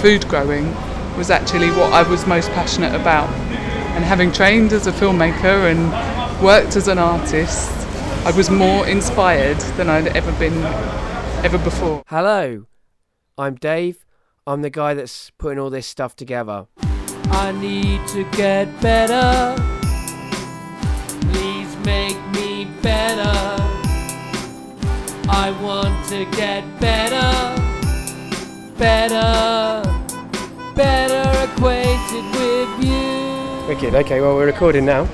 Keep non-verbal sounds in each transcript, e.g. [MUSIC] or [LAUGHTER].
food growing was actually what I was most passionate about. And having trained as a filmmaker and worked as an artist, I was more inspired than I'd ever been ever before. Hello, I'm Dave. I'm the guy that's putting all this stuff together. I need to get better. Please make me better. I want to get better, better, better acquainted with you. Wicked. Okay, well we're recording now.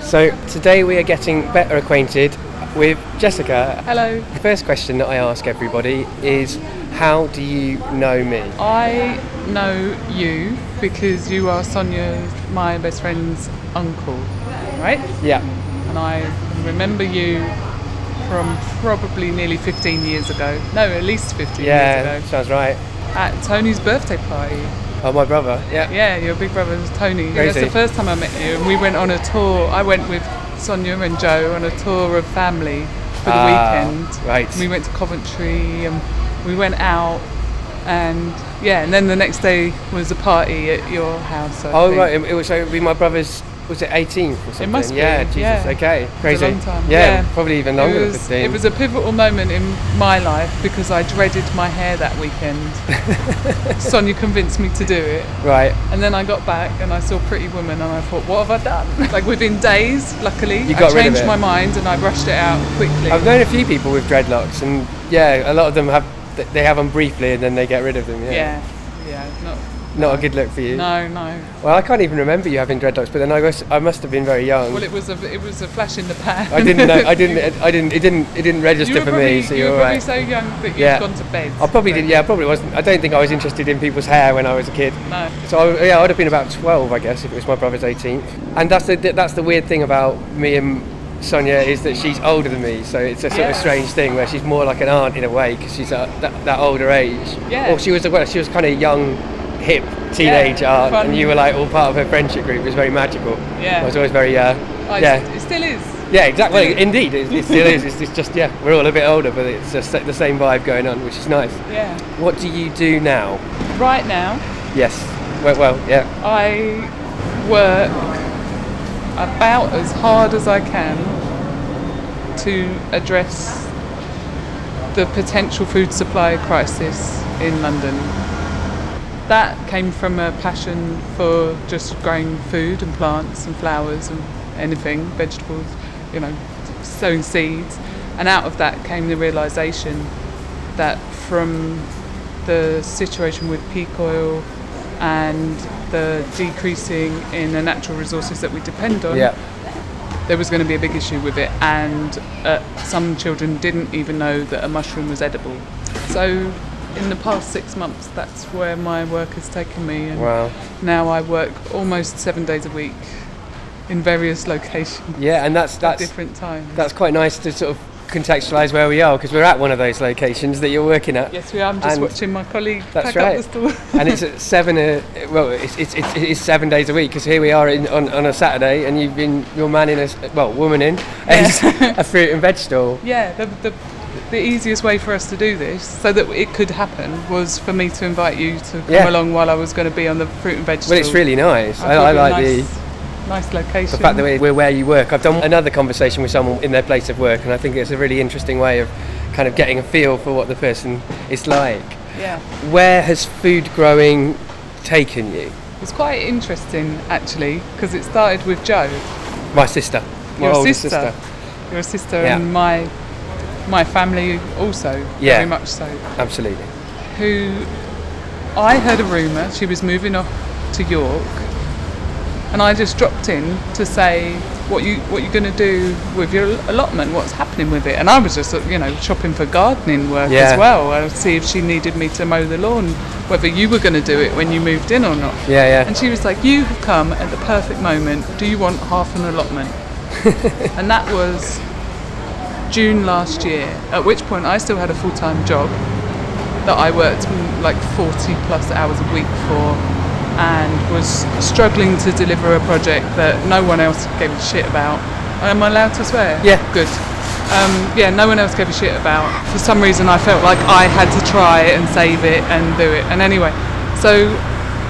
So today we are getting better acquainted with Jessica. Hello. The first question that I ask everybody is, how do you know me? I know you because you are Sonia, my best friend's uncle, right? Yeah. And I remember you from probably nearly 15 years ago. No, at least 15 Yeah, years ago. sounds right. At Tony's birthday party. Oh, my brother. Yeah. Yeah, your big brother was Tony. Yeah, That's the first time I met you. And we went on a tour. I went with Sonia and Joe on a tour of family for the Ah, weekend. right. We went to Coventry and we went out. And yeah, and then the next day was a party at your house. I Oh think. right, it, it was so it'd be my brother's. Was it 18th or something? It must be, Yeah, Jesus. yeah. Okay, crazy. long time. Yeah, probably even longer it than was, 15. It was a pivotal moment in my life because I dreaded my hair that weekend. [LAUGHS] Sonia convinced me to do it. right. And then I got back and I saw Pretty Woman and I thought, what have I done? [LAUGHS] like within days, luckily, You I got of changed my mind and I brushed it out quickly. I've known a few people with dreadlocks, and yeah, a lot of them have. They have them briefly, and then they get rid of them. Yeah. yeah, yeah, not, a good look for you. no, no. Well, I can't even remember you having dreadlocks, but then I guess I must have been very young. Well, it was a it was a flash in the pan. I didn't know. I didn't. [LAUGHS] I didn't. It didn't. It didn't register for probably, me. So you you're were probably right. so young that you'd Yeah. gone to bed. I probably did. Yeah, I probably wasn't. I don't think I was interested in people's hair when I was a kid. No. So I, yeah, I'd have been about 12, I guess, if it was my brother's 18th. And that's the that's the weird thing about me and Sonia is that she's older than me, so it's a sort of strange thing where she's more like an aunt in a way because she's uh, that, that older age. Yeah. Or she was well, she was kind of young, hip teenage Yeah, aunt, fun. and you were like all part of her friendship group. It was very magical. Yeah. I was always very uh, I- yeah. It still is. Yeah, exactly. Indeed, it, it still is. It's, it's just yeah, we're all a bit older, but it's just the same vibe going on, which is nice. Yeah. What do you do now? Right now, Yes. Well, well yeah. I work about as hard as I can to address the potential food supply crisis in London. That came from a passion for just growing food and plants and flowers and anything, vegetables, you know, sowing seeds. And out of that came the realization that from the situation with peak oil and the decreasing in the natural resources that we depend on, Yeah. there was going to be a big issue with it, and uh, some children didn't even know that a mushroom was edible. So, in the past six months, that's where my work has taken me, and Wow. now I work almost seven days a week in various locations [LAUGHS] Yeah, and that's at that's different times. that's quite nice to sort of contextualise where we are because we're at one of those locations that you're working at. yes, we are. I'm just and watching my colleague that's right. up the store. and it's at seven. Uh, well, it's, it's, it's, it's seven days a week because here we are in, on, on a Saturday, and you've been your man in a well woman in a, a fruit and veg stall. [LAUGHS] Yeah, the, the, the easiest way for us to do this, so that it could happen, was for me to invite you to come Yeah. along while I was going to be on the fruit and veg Well, it's really nice. I, thought I like nice, the. nice location. The fact that we're where you work. I've done another conversation with someone in their place of work, and I think it's a really interesting way of kind of getting a feel for what the person is like. yeah, Where has food growing taken you? it's quite interesting actually because it started with Joe, My sister. My your older sister, your sister, Yeah. and my my family also Yeah. very much so. Absolutely. Who I heard a rumor she was moving off to York, and I just dropped in to say what you what you're going to do with your allotment, what's happening with it, and I was just uh, you know shopping for gardening work Yeah. as well. I would see if she needed me to mow the lawn, whether you were going to do it when you moved in or not. Yeah, yeah. And she was like, "You have come at the perfect moment. Do you want half an allotment?" [LAUGHS] and that was June last year. At which point, I still had a full-time job that I worked mm, like 40 plus hours a week for, and was struggling to deliver a project that no one else gave a shit about. Am I allowed to swear? Yeah. Good. um, yeah, no one else gave a shit about. For some reason, I felt like I had to try and save it and do it. And anyway, so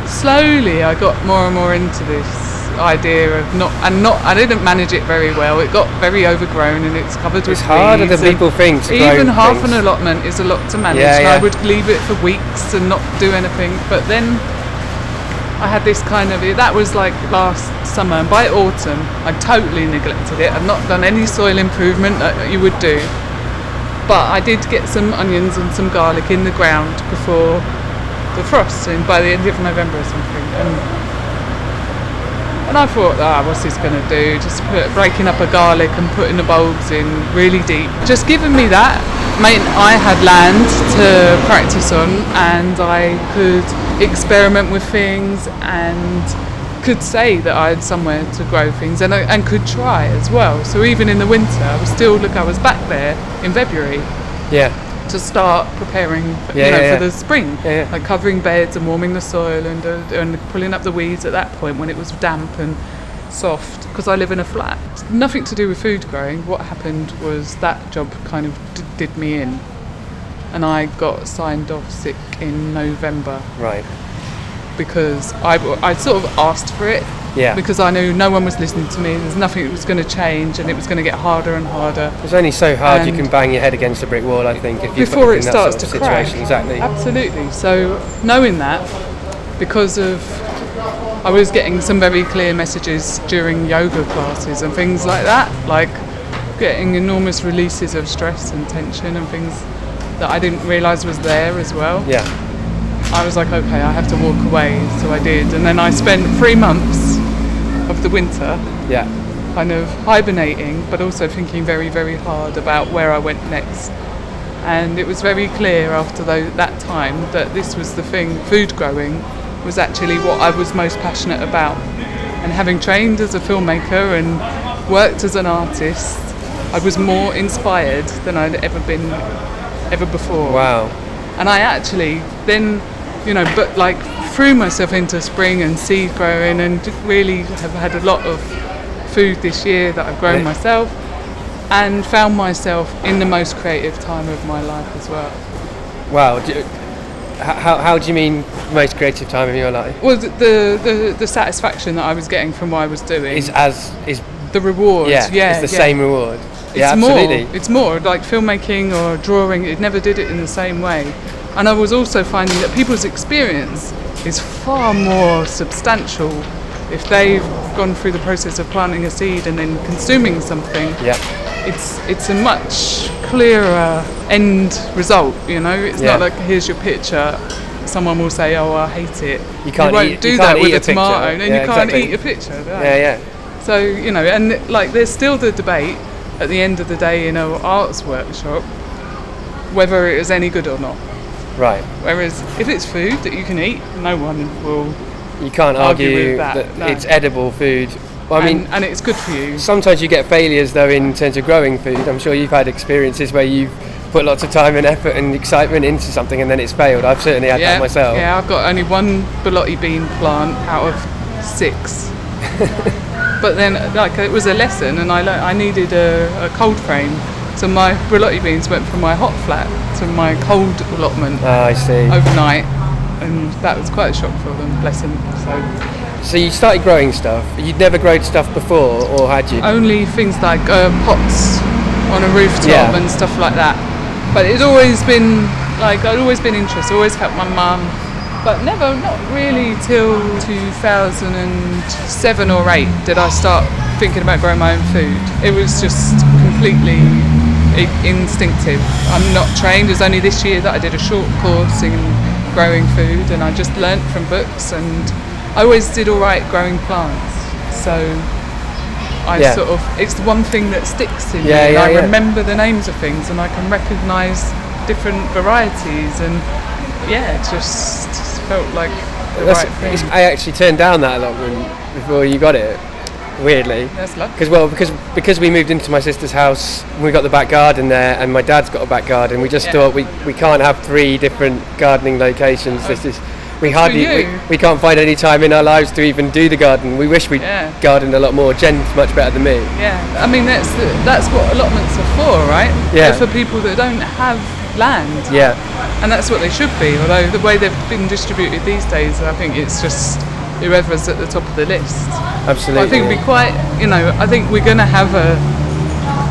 slowly I got more and more into this idea of not and not. I didn't manage it very well. It got very overgrown and it's covered with It's harder weeds than people think. To Even half things. an allotment is a lot to manage. Yeah, yeah. I would leave it for weeks and not do anything. But then I had this kind of that was like last summer, and by autumn I totally neglected it. I'd not done any soil improvement that you would do, but I did get some onions and some garlic in the ground before the frost, and by the end of November or something. And, and I thought, ah, what's this going to do? Just put, breaking up a garlic and putting the bulbs in really deep. Just giving me that meant I had land to practice on and I could experiment with things and could say that I had somewhere to grow things and, and could try as well. So even in the winter, I was still, look, I was back there in February Yeah. To start preparing, for, Yeah, you know, yeah, for the spring, like covering beds and warming the soil and uh, and pulling up the weeds at that point when it was damp and soft. Because I live in a flat, nothing to do with food growing. What happened was that job kind of d- did me in, and I got signed off sick in November Right. Because I I sort of asked for it. Yeah. Because I knew no one was listening to me. There's nothing that was going to change, and it was going to get harder and harder. It's only so hard you can bang your head against a brick wall. I think if you before in it starts sort of to crack. situation. Exactly. Absolutely. So knowing that, because of I was getting some very clear messages during yoga classes and things like that, like getting enormous releases of stress and tension and things that I didn't realise was there as well. Yeah. I was like, okay, I have to walk away. So I did. And then I spent three months of the winter Yeah. kind of hibernating, but also thinking very, very hard about where I went next. And it was very clear after that time that this was the thing, food growing was actually what I was most passionate about. And having trained as a filmmaker and worked as an artist, I was more inspired than I'd ever been ever before Wow. and I actually then, you know, but like threw myself into spring and seed growing, and really have had a lot of food this year that I've grown Yeah. myself, and found myself in the most creative time of my life as well. Wow. Do you, how, how do you mean most creative time of your life? Well, the the, the, satisfaction that I was getting from what I was doing, Is as is the reward. yeah, yeah, it's the yeah. same reward. yeah, absolutely. more it's more like filmmaking or drawing it never did it in the same way and i was also finding that people's experience is far more substantial if they've gone through the process of planting a seed and then consuming something Yeah. it's it's a much clearer end result you know it's Yeah. not like here's your picture someone will say oh i hate it You can't won't eat- do you that can't with eat a a picture. tomato and Yeah, you can't exactly. eat a picture. Yeah. Yeah. So you know, and like there's still the debate at the end of the day in an arts workshop whether it is any good or not. Right. Whereas if it's food that you can eat, no one will. You can't Argue argue, with that, no. it's edible food. Well, I mean, and, and it's good for you. sometimes you get failures though in terms of growing food. I'm sure you've had experiences where you've put lots of time and effort and excitement into something and then it's failed. I've certainly had yeah, that myself. yeah. I've got only one Borlotti bean plant out of six. [LAUGHS] but then, like, it was a lesson, and I le- I needed a, a cold frame, so my Borlotti beans went from my hot flat to my cold allotment. Ah, I see. overnight, and that was quite a shock for them. Bless them. So So you started growing stuff. You'd never grown stuff before, or had you? only things like uh, pots on a rooftop Yeah. and stuff like that. But it's always been like I'd always been interested. Always helped my mum, but never, not really till 2007 or 8 did I start thinking about growing my own food. It was just completely instinctive. I'm not trained. It was only this year that I did a short course in growing food, and I just learnt from books. And I always did all right growing plants. So I Yeah. sort of it's the one thing that sticks in Yeah, me. yeah, I remember the names of things, and I can recognise different varieties, and yeah, it just felt like the That's- right thing. I actually turned down that allotment before you got it. Weirdly. That's luck. Because well, because because we moved into my sister's house, we got the back garden there, and my dad's got a back garden. We just Yeah. thought we, we can't have three different gardening locations. This oh, is we hardly we, we can't find any time in our lives to even do the garden. We wish we Yeah. gardened a lot more. Jen's much better than me. Yeah, I mean that's that's what allotments are for, right? Yeah. They're for people that don't have land, Yeah, and that's what they should be. Although the way they've been distributed these days, I think it's just whoever's at the top of the list. absolutely. I think it'd be quite, you know, I think we're going to have a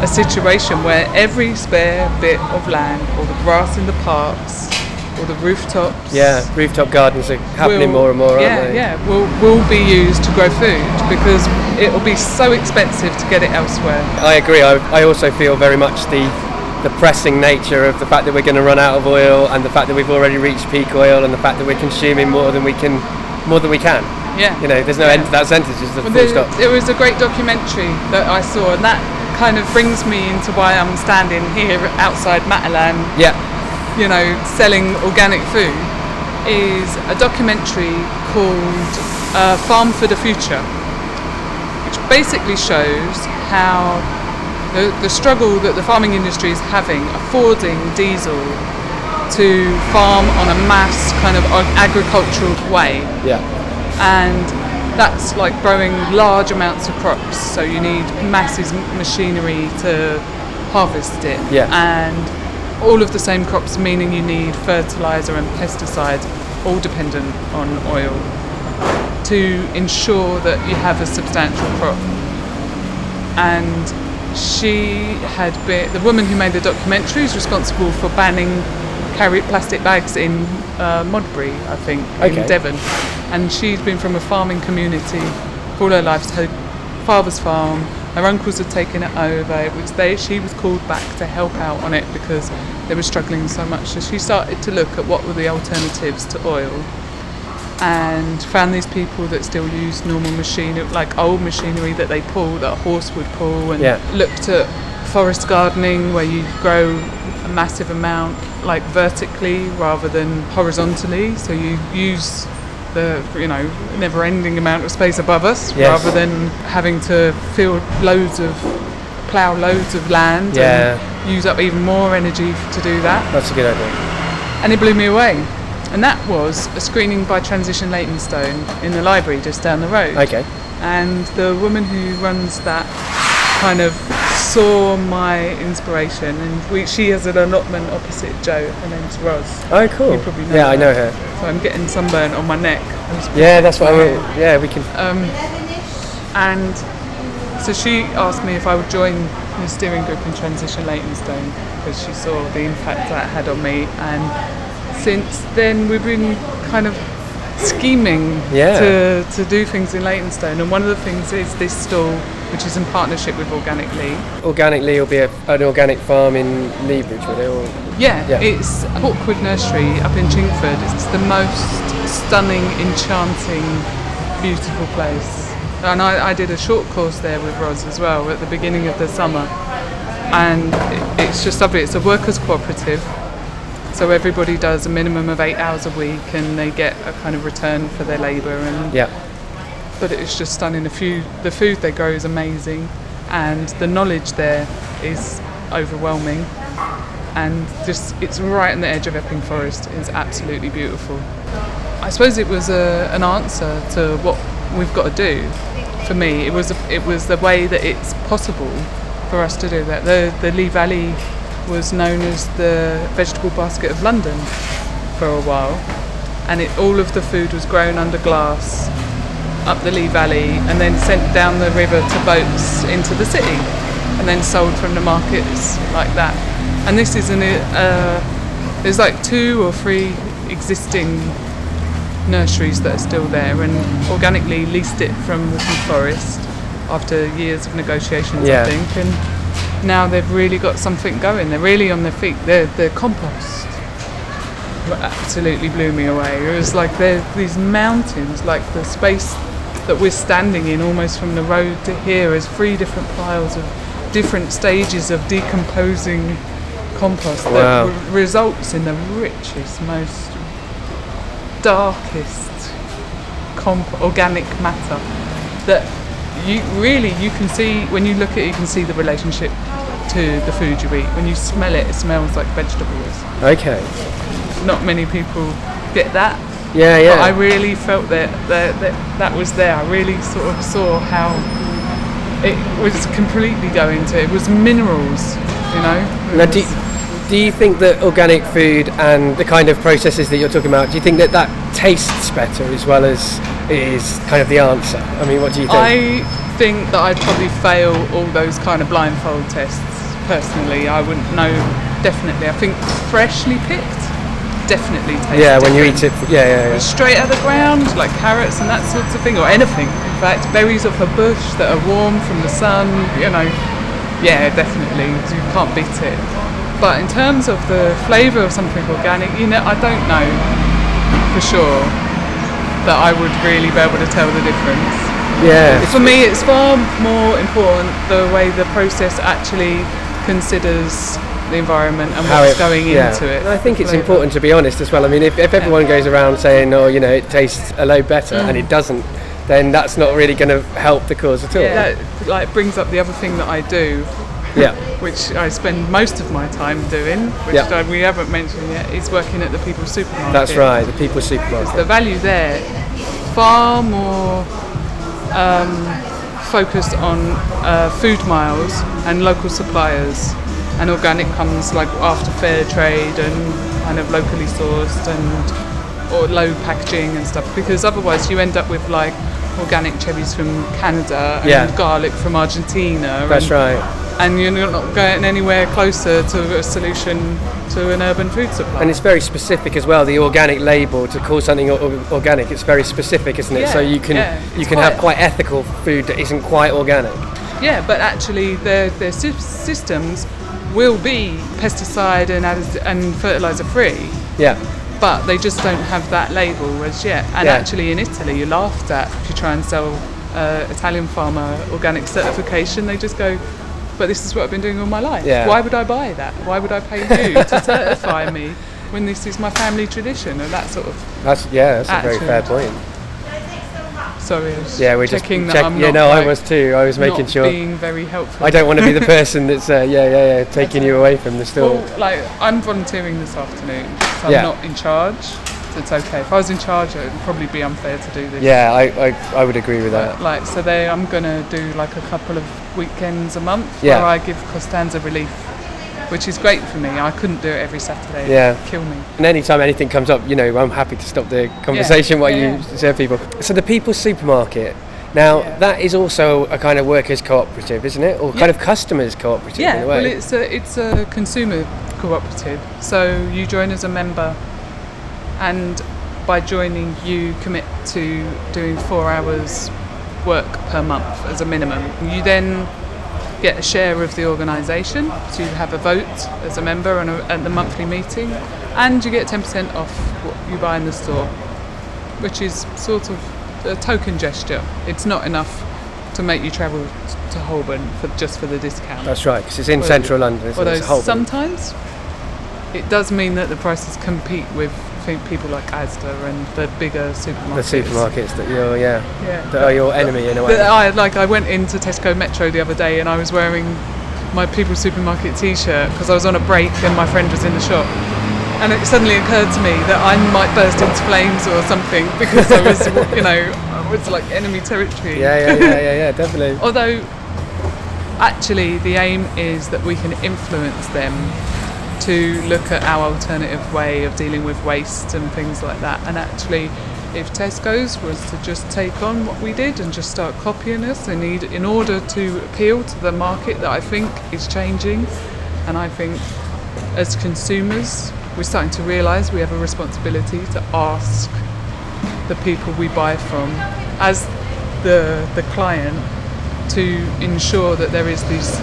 a situation where every spare bit of land, or the grass in the parks, or the rooftops, yeah, rooftop gardens are happening will- more and more, yeah, aren't they? Yeah, will will be used to grow food because it'll be so expensive to get it elsewhere. I agree. I, I also feel very much the the pressing nature of the fact that we're going to run out of oil, and the fact that we've already reached peak oil, and the fact that we're consuming more than we can, more than we can. Yeah. You know, there's no end to that sentence. Just Well, full stop. there was a great documentary that I saw, and that kind of brings me into why I'm standing here outside Matalan, Yeah. you know, selling organic food. Is a documentary called uh, Farm for the Future, which basically shows how the, the struggle that the farming industry is having affording diesel to farm on a mass kind of agricultural way Yeah. and that's like growing large amounts of crops so you need massive machinery to harvest it Yeah. and all of the same crops meaning you need fertilizer and pesticides all dependent on oil to ensure that you have a substantial crop and she had been the woman who made the documentary is responsible for banning carry plastic bags in uh, Modbury, I think, Okay. in Devon, and she's been from a farming community for all her life. So her father's farm, her uncles had taken it over, which they she was called back to help out on it because they were struggling so much. So she started to look at what were the alternatives to oil and found these people that still use normal machinery, like old machinery that they pull, that a horse would pull, and Yeah. looked at forest gardening where you grow a massive amount like vertically rather than horizontally. So you use the you know never ending amount of space above us Yes. rather than having to fill loads of plough loads of land Yeah. and use up even more energy to do that That's a good idea. and it blew me away. And that was a screening by Transition Leytonstone in the library just down the road. Okay. And the woman who runs that kind of saw my inspiration, and we, she has an allotment opposite Joe. Her name's Roz. Oh, cool. You probably know yeah, I know her. So I'm getting sunburn on my neck. Yeah, that's what I mean. Yeah, we can. Um, and so she asked me if I would join the steering group in Transition Leytonstone because she saw the impact that had on me. And since then, we've been kind of scheming Yeah. to, to do things in Leytonstone. And one of the things is this stall, which is in partnership with OrganicLea. OrganicLea, will be a, an organic farm in Leabridge, will it? Or, Yeah, Yeah. it's Hawkwood Nursery up in Chingford. It's the most stunning, enchanting, beautiful place. And I, I did a short course there with Roz as well at the beginning of the summer. And it- it's just lovely. It's a workers' cooperative. So everybody does a minimum of eight hours a week and they get a kind of return for their labour and yeah. But it's just stunning. The food, the food they grow is amazing, and the knowledge there is overwhelming. And just it's right on the edge of Epping Forest. It's absolutely beautiful. I suppose it was a, an answer to what we've got to do. For me, it was a, it was the way that it's possible for us to do that. The the Lee Valley was known as the vegetable basket of London for a while, and it, all of the food was grown under glass up the Lee Valley and then sent down the river to boats into the city and then sold from the markets like that. And this is an, uh, there's like two or three existing nurseries that are still there and OrganicLea leased it from Waltham Forest after years of negotiations, Yeah. I think. And now they've really got something going. They're really on their feet. They're, they're compost absolutely blew me away. It was like there's these mountains, like the space that we're standing in, almost from the road to here, is three different piles of different stages of decomposing compost Wow. that re- results in the richest, most darkest comp- organic matter that you really you can see when you look at it you can see the relationship to the food you eat when you smell it it smells like vegetables Okay. not many people get that. Yeah, yeah. But I really felt that, that that that was there. I really sort of saw how it was completely going to. It was minerals, you know. Now, do, do you think that organic food and the kind of processes that you're talking about, do you think that that tastes better as well as is kind of the answer? I mean, what do you think? I think that I'd probably fail all those kind of blindfold tests. Personally, I wouldn't know. Definitely, I think freshly picked definitely tastes. yeah, when you eat it, yeah, yeah, yeah. straight out of the ground, like carrots and that sort of thing, or anything. In fact, berries off a bush that are warm from the sun, you know, yeah, definitely, you can't beat it. But in terms of the flavour of something organic, you know, I don't know for sure that I would really be able to tell the difference. Yeah. For me, it's far more important the way the process actually considers the environment and how what's it- going yeah. into it. And I think it's Flavour. important to be honest as well. I mean, if, if everyone goes around saying, "Oh, you know, it tastes a load better," and it doesn't, then that's not really going to help the cause at all. Mm. Yeah, that like brings up the other thing that I do, Yeah. which I spend most of my time doing, which Yeah. I- we haven't mentioned yet, is working at the People's Supermarket. That's right. The People's Supermarket. The value there far more um, focused on uh, food miles and local suppliers, and organic comes like after fair trade and kind of locally sourced and or low packaging and stuff. Because otherwise, you end up with like organic cherries from Canada and Yeah. garlic from Argentina. That's and, right. And you're not going anywhere closer to a solution to an urban food supply. And it's very specific as well. The organic label to call something organic, it's very specific, isn't it? Yeah, so you can yeah, you can have quite- quite ethical food that isn't quite organic. Yeah, but actually their their systems will be pesticide and and fertilizer free, Yeah. but they just don't have that label as yet. And Yeah. actually in Italy, you're laughed at if you try and sell uh, Italian farmer organic certification. They just go, "But this is what I've been doing all my life. Yeah. Why would I buy that? Why would I pay you to [LAUGHS] certify me when this is my family tradition?" And that sort of. That's yeah. That's a very fair point. Sorry, I was Yeah, we're just checking check- yeah, no, I was too. I was making sure. being very helpful. I don't want to be the [LAUGHS] person that's uh, yeah, yeah, yeah, taking you away from the store. Well, like I'm volunteering this afternoon, so Yeah. I'm not in charge. So it's okay. If I was in charge, it would probably be unfair to do this. yeah, I, I, I would agree with that. Like so, they I'm gonna do like a couple of weekends a month Yeah. where I give Costanza relief, which is great for me. I couldn't do it every Saturday. Yeah. Kill me. And anytime anything comes up, you know, I'm happy to stop the conversation while yeah, you yeah. serve people. So the People's Supermarket. Now Yeah. that is also a kind of workers' cooperative, isn't it, or kind of customers' cooperative Yeah. in a way? Well, it's a it's a consumer cooperative. So you join as a member, and by joining, you commit to doing four hours work per month as a minimum. You then get a share of the organisation, so you have a vote as a member and a, at the monthly meeting, and you get 10% off what you buy in the store, which is sort of a token gesture. It's not enough to make you travel to Holborn for just for the discount. That's right, because it's in central London. Although? Sometimes it does mean that the prices compete with think people like Asda and the bigger supermarkets. the supermarkets. that you're, yeah, Yeah. that are your enemy in a But way. I like I went into Tesco Metro the other day and I was wearing my People's Supermarket T-shirt because I was on a break and my friend was in the shop. And it suddenly occurred to me that I might burst into flames or something [LAUGHS] because I was, you know, I was like enemy territory. Yeah, yeah, yeah, yeah, yeah, definitely. [LAUGHS] Although, actually, the aim is that we can influence them to look at our alternative way of dealing with waste and things like that. And actually, if Tesco's was to just take on what we did and just start copying us, they need in order to appeal to the market that I think is changing, and I think as consumers we're starting to realise we have a responsibility to ask the people we buy from as the the client to ensure that there is these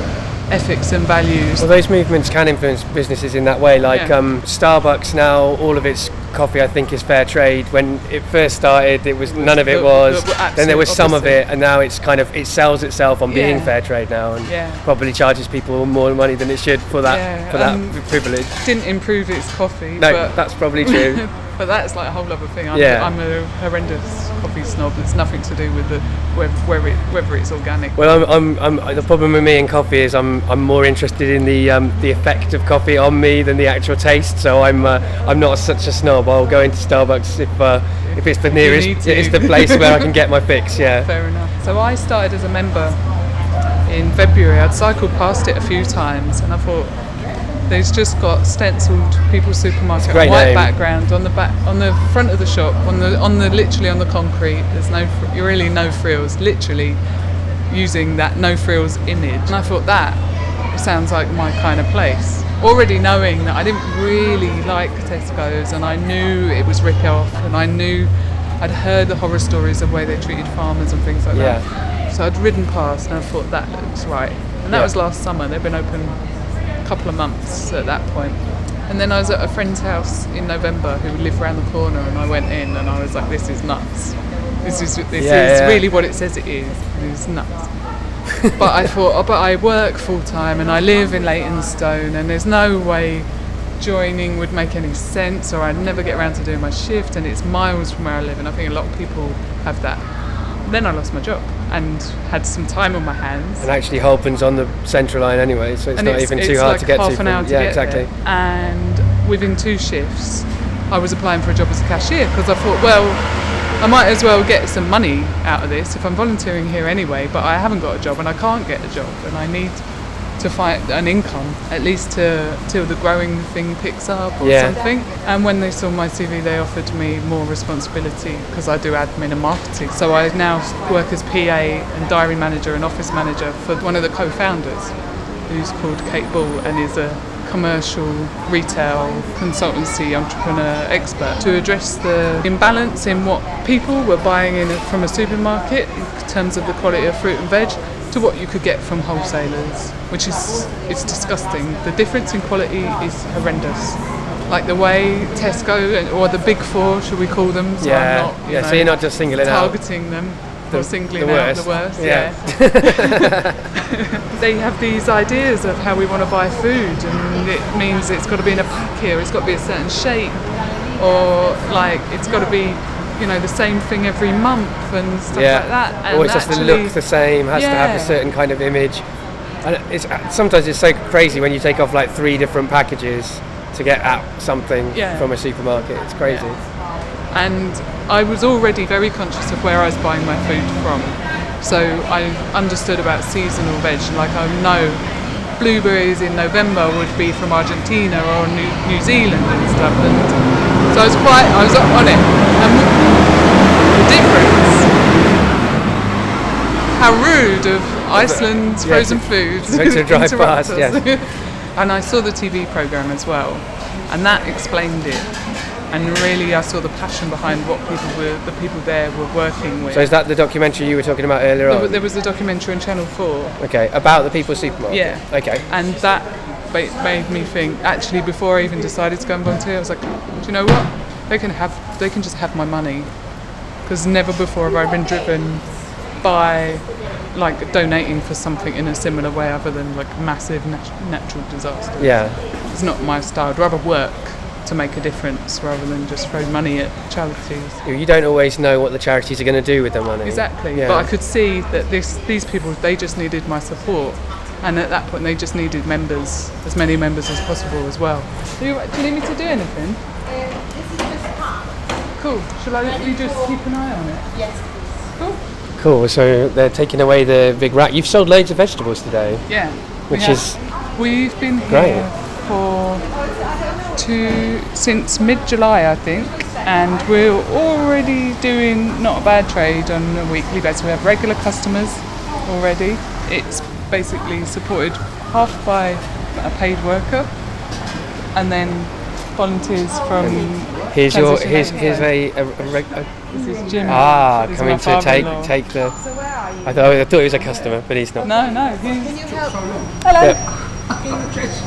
ethics and values. Well, those movements can influence businesses in that way. Like Yeah. um, Starbucks now, all of its coffee, I think, is fair trade. When it first started, it was none of it the- was. the then there was some of it, and now it's kind of it sells itself on being Yeah. fair trade now, and Yeah. probably charges people more money than it should for that for that um, privilege. Didn't improve its coffee. No, but, that's probably true. [LAUGHS] but that's like a whole other thing. I'm, Yeah. I'm a horrendous coffee snob. It's nothing to do with the whether, it, whether it's organic. Well, I'm, I'm, I'm, the problem with me and coffee is I'm, I'm more interested in the um, the effect of coffee on me than the actual taste. So I'm uh, I'm not such a snob. I'll go into Starbucks if uh, if it's the nearest, it's the place where I can get my [LAUGHS] fix. Yeah. Fair enough. So I started as a member in February. I'd cycled past it a few times, and I thought They've just got stenciled People's Supermarket on white name. background on the back on the front of the shop on the on the literally on the concrete. There's no really no frills. Literally using that no frills image, and I thought that sounds like my kind of place. Already knowing that I didn't really like Tesco's, and I knew it was rip off, and I knew I'd heard the horror stories of the way they treated farmers and things like yeah. that. So I'd ridden past and I thought that looks right. And that yeah. was last summer. They've been open couple of months at that point. And then I was at a friend's house in November who lived around the corner, and I went in and I was like, "This is nuts. This is this yeah, is yeah. really what it says it is. It is nuts." [LAUGHS] but I thought, oh, but I work full time and I live in Leytonstone, and there's no way joining would make any sense, or I'd never get around to doing my shift, and it's miles from where I live, and I think a lot of people have that. Then I lost my job and had some time on my hands. And actually, Holborn's on the central line anyway, so it's and not it's, even too hard like to get half to. An hour to yeah, get exactly. There. And within two shifts, I was applying for a job as a cashier because I thought, well, I might as well get some money out of this if I'm volunteering here anyway. But I haven't got a job and I can't get a job, and I need to find an income at least to till the growing thing picks up or yeah. something. And when they saw my CV, they offered me more responsibility because I do admin and marketing. So I now work as PA and diary manager and office manager for one of the co-founders, who's called Kate Bull and is a commercial retail consultancy entrepreneur expert to address the imbalance in what people were buying in from a supermarket in terms of the quality of fruit and veg to what you could get from wholesalers, which is it's disgusting. The difference in quality is horrendous. Like the way Tesco or the Big Four, should we call them? So yeah, not, yeah. Know, so you're not just singling targeting out. Targeting them the, or singling the out the worst. Yeah. yeah. [LAUGHS] they have these ideas of how we want to buy food, and it means it's got to be in a pack here. It's got to be a certain shape, or like it's got to be you know the same thing every month and stuff yeah. like that. And Always has to look the same, has yeah. to have a certain kind of image. And it's sometimes it's so crazy when you take off like three different packages to get at something yeah. from a supermarket. It's crazy. And I was already very conscious of where I was buying my food from. So I understood about seasonal veg. Like I know blueberries in November would be from Argentina or New, New Zealand and stuff. And so I was quite, I was on it. And the difference, how rude of Iceland's yeah, frozen foods [LAUGHS] [LAUGHS] to drive past, yes. [LAUGHS] and I saw the TV program as well, and that explained it. And really, I saw the passion behind what people were, the people there were working with. So is that the documentary you were talking about earlier there, on? There was a documentary on Channel Four. Okay, about the People's Supermarket. Yeah. Okay. And that made me think. Actually, before I even decided to go and volunteer, I was like, do you know what? They can have. They can just have my money, because never before have I been driven by like donating for something in a similar way other than like massive nat- natural disasters. Yeah. It's not my style. I'd rather work to make a difference rather than just throw money at charities. You don't always know what the charities are going to do with the money. Exactly. Yeah. But I could see that this these people they just needed my support and at that point they just needed members, as many members as possible as well. Do you, do you need me to do anything? Uh, this is just Cool. Shall I let you just keep an eye on it? Yes, please. Cool. Cool. So they're taking away the big rack. You've sold loads of vegetables today. Yeah. Which is we've been great. here for two since mid July, I think, and we're already doing not a bad trade on a weekly basis. We have regular customers already. It's basically supported half by a paid worker and then volunteers from. Here's your here's here's a, a, a, a this is Jim. Ah, coming to take take the. So where are you? I thought I thought he was a customer, but he's not. No, no. Can you help? Hello. Yeah.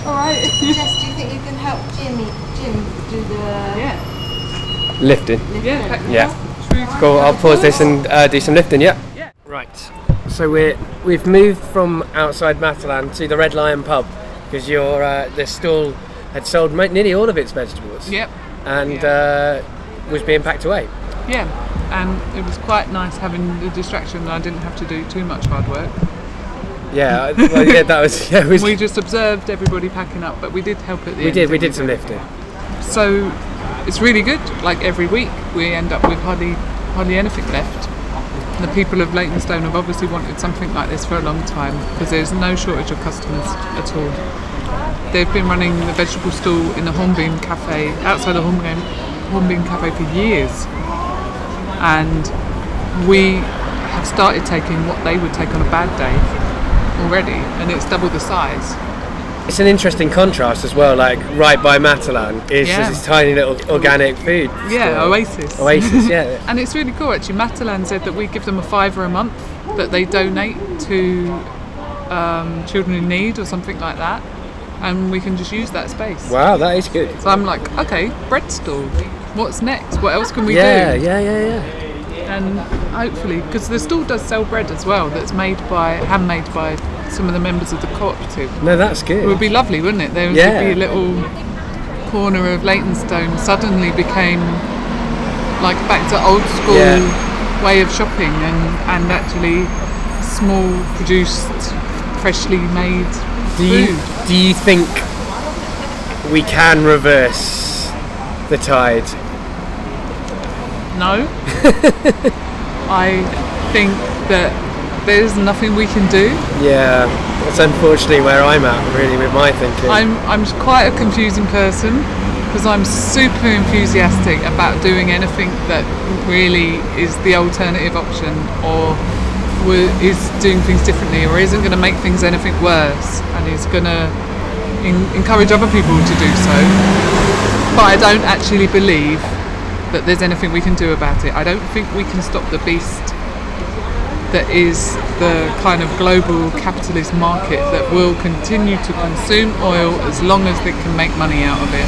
All right. Jess, do you think you can help Jimmy Jim do the yeah lifting? Yeah. Yeah. Cool. I'll pause this and uh, do some lifting. Yeah. Yeah. Right. So we're we've moved from outside Matalan to the Red Lion pub because your uh, the stall had sold nearly all of its vegetables. Yep. And uh, was being packed away. Yeah. and it was quite nice having the distraction that I didn't have to do too much hard work. Yeah, well, yeah, that was yeah. It was, We [LAUGHS] just observed everybody packing up, but we did help at the we end. did we did some lifting. So it's really good. Like every week, we end up with hardly hardly anything left. The people of Leytonstone have obviously wanted something like this for a long time because there's no shortage of customers at all. They've been running the vegetable stall in the Hornbeam Cafe outside the Hornbeam, Hornbeam Cafe for years, and we have started taking what they would take on a bad day already, and it's double the size. It's an interesting contrast as well. Like right by Matalan is Yeah. this tiny little organic food. Yeah, store. Oasis. Oasis, yeah. [LAUGHS] And it's really cool actually. Matalan said that we give them a fiver a month that they donate to um, children in need or something like that, and we can just use that space. Wow, that is good. So I'm like, okay, bread stall. What's next? What else can we yeah, do? yeah, yeah, yeah. Yeah. And hopefully, because the stall does sell bread as well, that's made by handmade by some of the members of the cooperative. No, that's good. It would be lovely, wouldn't it? There Yeah. would be a little corner of Leytonstone suddenly became like back to old school Yeah. way of shopping and, and actually small produced, freshly made do you do you think we can reverse the tide? No. [LAUGHS] I think that there's nothing we can do. Yeah, that's unfortunately where I'm at really with my thinking. I'm I'm quite a confusing person because I'm super enthusiastic about doing anything that really is the alternative option or is doing things differently or isn't going to make things anything worse and is going to encourage other people to do so. But I don't actually believe that there's anything we can do about it. I don't think we can stop the beast that is the kind of global capitalist market that will continue to consume oil as long as they can make money out of it.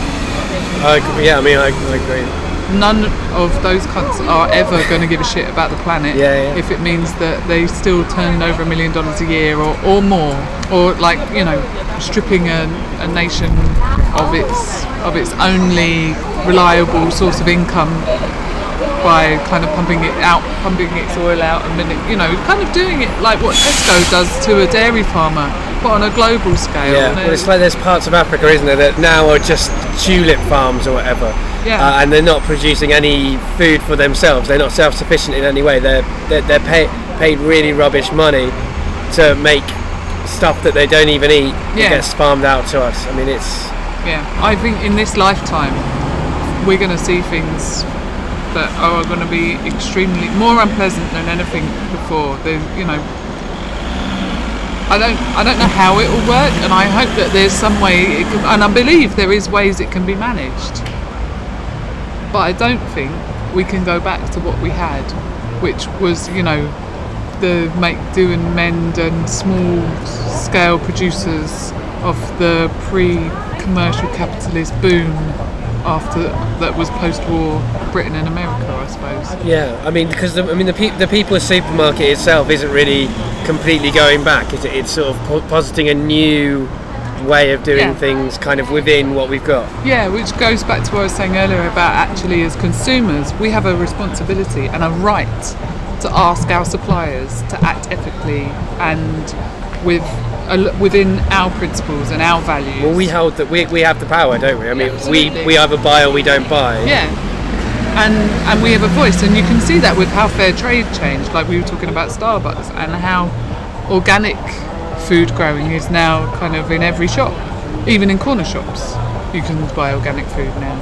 Yeah, I mean, I, I agree. None of those cunts are ever going to give a shit about the planet Yeah, yeah. if it means that they still turn over a million dollars a year or, or more, or like you know, stripping a, a nation of its of its only reliable source of income by kind of pumping it out, pumping its oil out, and then you know, kind of doing it like what Tesco does to a dairy farmer, but on a global scale. Yeah, well, it's like there's parts of Africa, isn't there, that now are just tulip farms or whatever. Yeah. Uh, and they're not producing any food for themselves. They're not self-sufficient in any way. They're they're, they're pay, paid really rubbish money to make stuff that they don't even eat. Yeah. gets farmed out to us. I mean, it's Yeah, I think in this lifetime we're going to see things that are going to be extremely more unpleasant than anything before. There's, you know, I don't, I don't know how it will work, and I hope that there's some way, it can, and I believe there is ways it can be managed. But I don't think we can go back to what we had, which was, you know, the make do and mend and small scale producers of the pre-commercial capitalist boom after that was post-war Britain and America, I suppose. yeah. I mean, because the, I mean the pe- the people's supermarket itself isn't really completely going back. It? It's sort of po- positing a new way of doing Yeah. things, kind of within what we've got. Yeah, which goes back to what I was saying earlier about actually as consumers, we have a responsibility and a right to ask our suppliers to act ethically and with within our principles and our values. Well, we hold that we, we have the power, don't we? I mean, Yeah, we, absolutely. we either buy or we don't buy. Yeah. And and we have a voice and you can see that with how fair trade changed, like we were talking about Starbucks and how organic food growing is now kind of in every shop. Even in corner shops you can buy organic food now.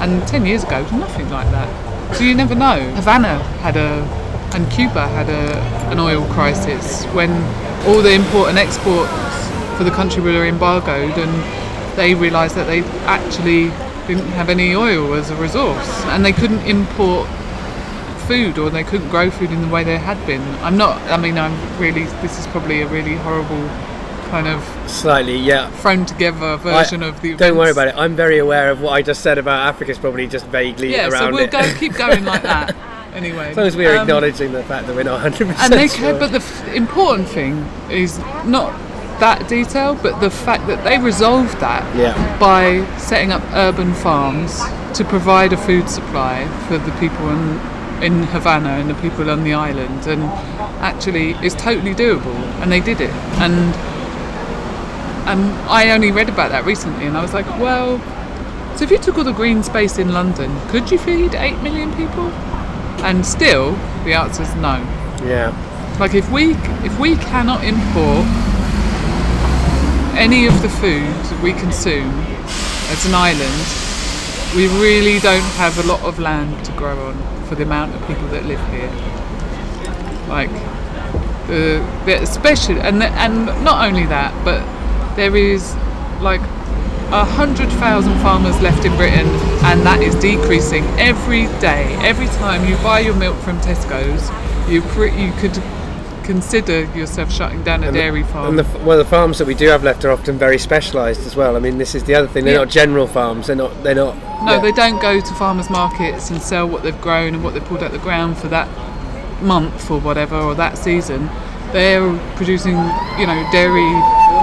And ten years ago it was nothing like that. So you never know. Havana had a and Cuba had a an oil crisis when all the import and exports for the country were embargoed and they realised that they actually didn't have any oil as a resource and they couldn't import food or they couldn't grow food in the way they had been. I'm not, I mean, I'm really, this is probably a really horrible kind of Slightly, yeah. thrown together version I- of the Don't worry about it. I'm very aware of what I just said about Africa is probably just vaguely Yeah, around so we'll it. go, keep going like that [LAUGHS] [LAUGHS] anyway. as long as we're Um, acknowledging the fact that we're not 100% and they sure. but the f- important thing is not that detail, but the fact that they resolved that Yeah. by setting up urban farms to provide a food supply for the people and in Havana and the people on the island, and actually it's totally doable, and they did it. And um, I only read about that recently, and I was like, well, so if you took all the green space in London, could you feed eight million people? And still, the answer is no. Yeah. Like if we if we cannot import any of the food that we consume as an island, we really don't have a lot of land to grow on for the amount of people that live here. Like the, especially and and not only that, but there is like a hundred thousand farmers left in Britain, and that is decreasing every day. Every time you buy your milk from Tesco's, you pre- you could consider yourself shutting down a And dairy farm. And the, well, the farms that we do have left are often very specialised as well. I mean, this is the other thing. They're Yeah. not general farms. They're not. They're not. No, yeah. they don't go to farmers markets and sell what they've grown and what they've pulled out of the ground for that month or whatever or that season. They're producing, you know, dairy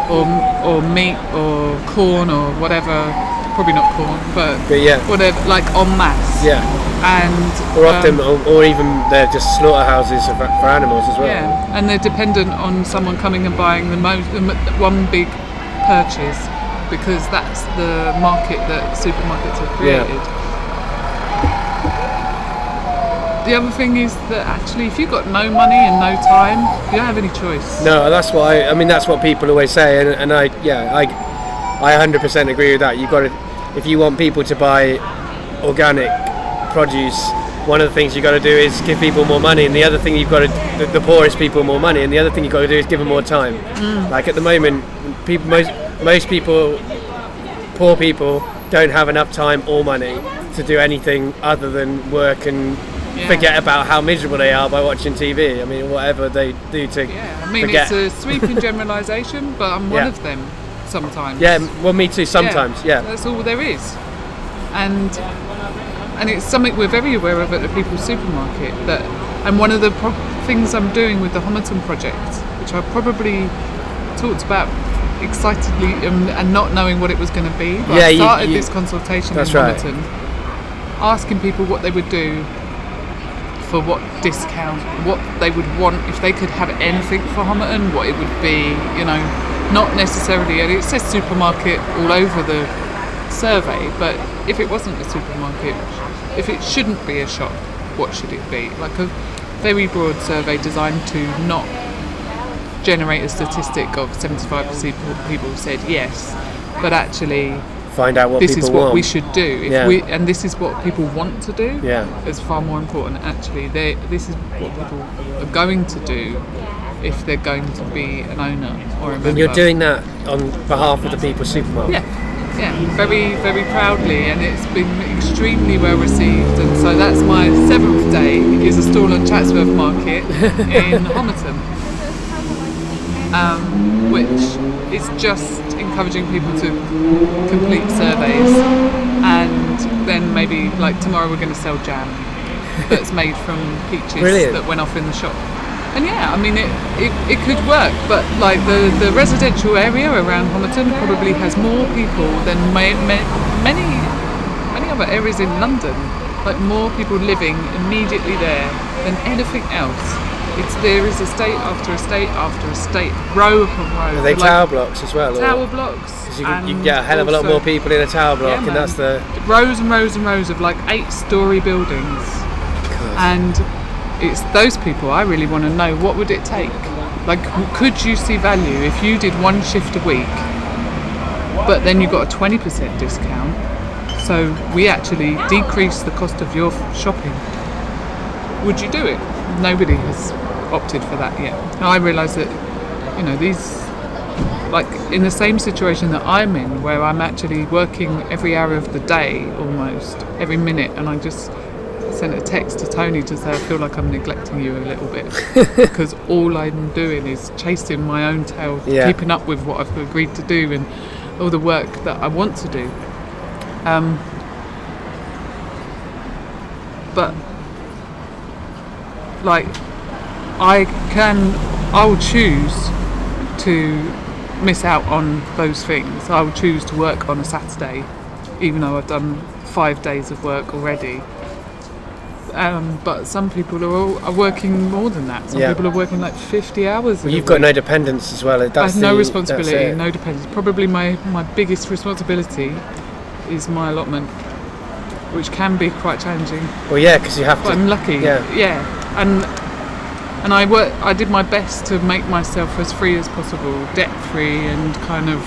or or meat or corn or whatever. Probably not corn, but, But yeah. whatever, like en masse. Yeah. And Or um, or, or even they're just slaughterhouses for, for animals as well. Yeah, and they're dependent on someone coming and buying the most, the one big purchase because that's the market that supermarkets have Yeah. created. The other thing is that actually, if you've got no money and no time, you don't have any choice. No, that's what I, I mean. That's what people always say, and, and I, yeah, I, I 100% agree with that. You've got to, if you want people to buy organic produce, one of the things you've got to do is give people more money, and the other thing you've got to, the, the poorest people more money, and the other thing you've got to do is give them more time. Mm. Like at the moment, people, most, most people, poor people, don't have enough time or money to do anything other than work and. Yeah. Forget about how miserable they are by watching TV. I mean, whatever they do to Yeah, I mean, forget. it's a sweeping [LAUGHS] generalisation, but I'm one Yeah. of them sometimes. Yeah, well, me too. Sometimes, yeah. That's all there is. And and it's something we're very aware of at the People's Supermarket. That and one of the pro- things I'm doing with the Homerton project, which I probably talked about excitedly and, and not knowing what it was going to be. But Yeah, I started you- this consultation in right. Homerton, asking people what they would do for what discount, what they would want if they could have anything for Homerton, what it would be, you know, not necessarily, and it says supermarket all over the survey, but if it wasn't a supermarket, if it shouldn't be a shop, what should it be? Like a very broad survey designed to not generate a statistic of 75% people- people said yes, but actually Find out what this people is what want. we should do. If Yeah. we, and this is what people want to do Yeah. is far more important actually. They, this is what people are going to do if they're going to be an owner or a member. and you're doing that on behalf of the People's Supermarket. Yeah, yeah, very, very proudly, and it's been extremely well received. And so that's my seventh day is a stall on Chatsworth Market [LAUGHS] in Homerton, um, which is just encouraging people to complete surveys, and then maybe like tomorrow we're going to sell jam that's made from peaches Brilliant. that went off in the shop. And yeah, I mean, it, it, it could work, but like the, the residential area around Homerton probably has more people than ma- ma- many many other areas in London. Like more people living immediately there than anything else. It's there is estate after estate after estate, row upon row. Are they like, tower blocks as well? or- tower blocks. you, can, you can get a hell of a lot more people in a tower block, Yeah, and that's the. rows and rows and rows of like eight story buildings and it's those people i really want to know what would it take? Like could you see value if you did one shift a week but then you got a 20% discount? So we actually decrease the cost of your shopping. Would you do it? Nobody has opted for that yet. Now i realize that you know these like in the same situation that I'm in, where I'm actually working every hour of the day almost, every minute, and I just sent a text to Tony to say I feel like I'm neglecting you a little bit [LAUGHS] because all I'm doing is chasing my own tail, Yeah. keeping up with what I've agreed to do and all the work that I want to do. Um, but like I can, I will choose to miss out on those things. I will choose to work on a Saturday, even though I've done five days of work already. Um, but some people are, all, are working more than that. Some Yeah. people are working like 50 hours. Well, you've got week. no dependence as well. I That's have no the- responsibility, that's no dependence. Probably my, my biggest responsibility is my allotment, which can be quite challenging. Well, yeah, because you have But to. I'm lucky. Yeah. Yeah. And and I work. I did my best to make myself as free as possible, debt free and kind of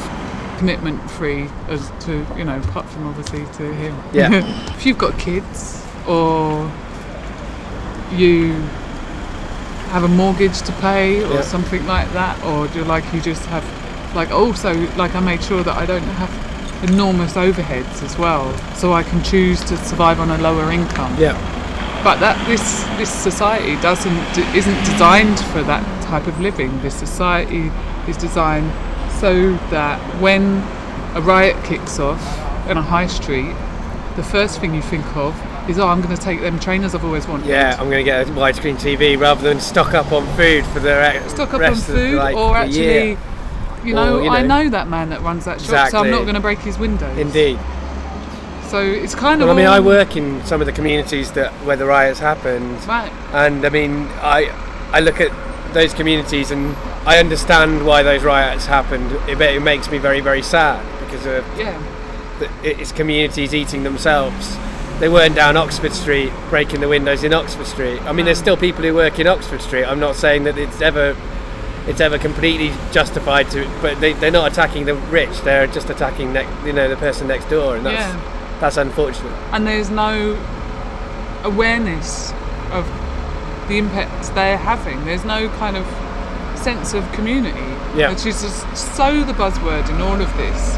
commitment free as to you know, apart from obviously to him. Yeah. [LAUGHS] if you've got kids or you have a mortgage to pay or something like that, or do like you just have like also like I made sure that I don't have enormous overheads as well, so I can choose to survive on a lower income Yeah. but that this this society doesn't isn't designed for that type of living. This society is designed so that when a riot kicks off in a high street, the first thing you think of is, oh, I'm going to take them trainers I've always wanted. Yeah, I'm going to get a widescreen TV rather than stock up on food for the Stock up on food, like, or actually, you know, Or, you I know- know that man that runs that shop, so I'm not going to break his windows. Indeed. So it's kind of. Well, I mean, I work in some of the communities that where the riots happened, Right. and I mean, I I look at those communities and I understand why those riots happened. It, it makes me very very sad because of Yeah. the, it's communities eating themselves. They weren't down Oxford Street breaking the windows in Oxford Street. I mean, there's still people who work in Oxford Street. I'm not saying that it's ever it's ever completely justified to, but they, they're not attacking the rich. They're just attacking ne- you know the person next door, and that's Yeah. that's unfortunate. and there's no awareness of the impact they're having. There's no kind of sense of community, Yeah. which is just so the buzzword in all of this.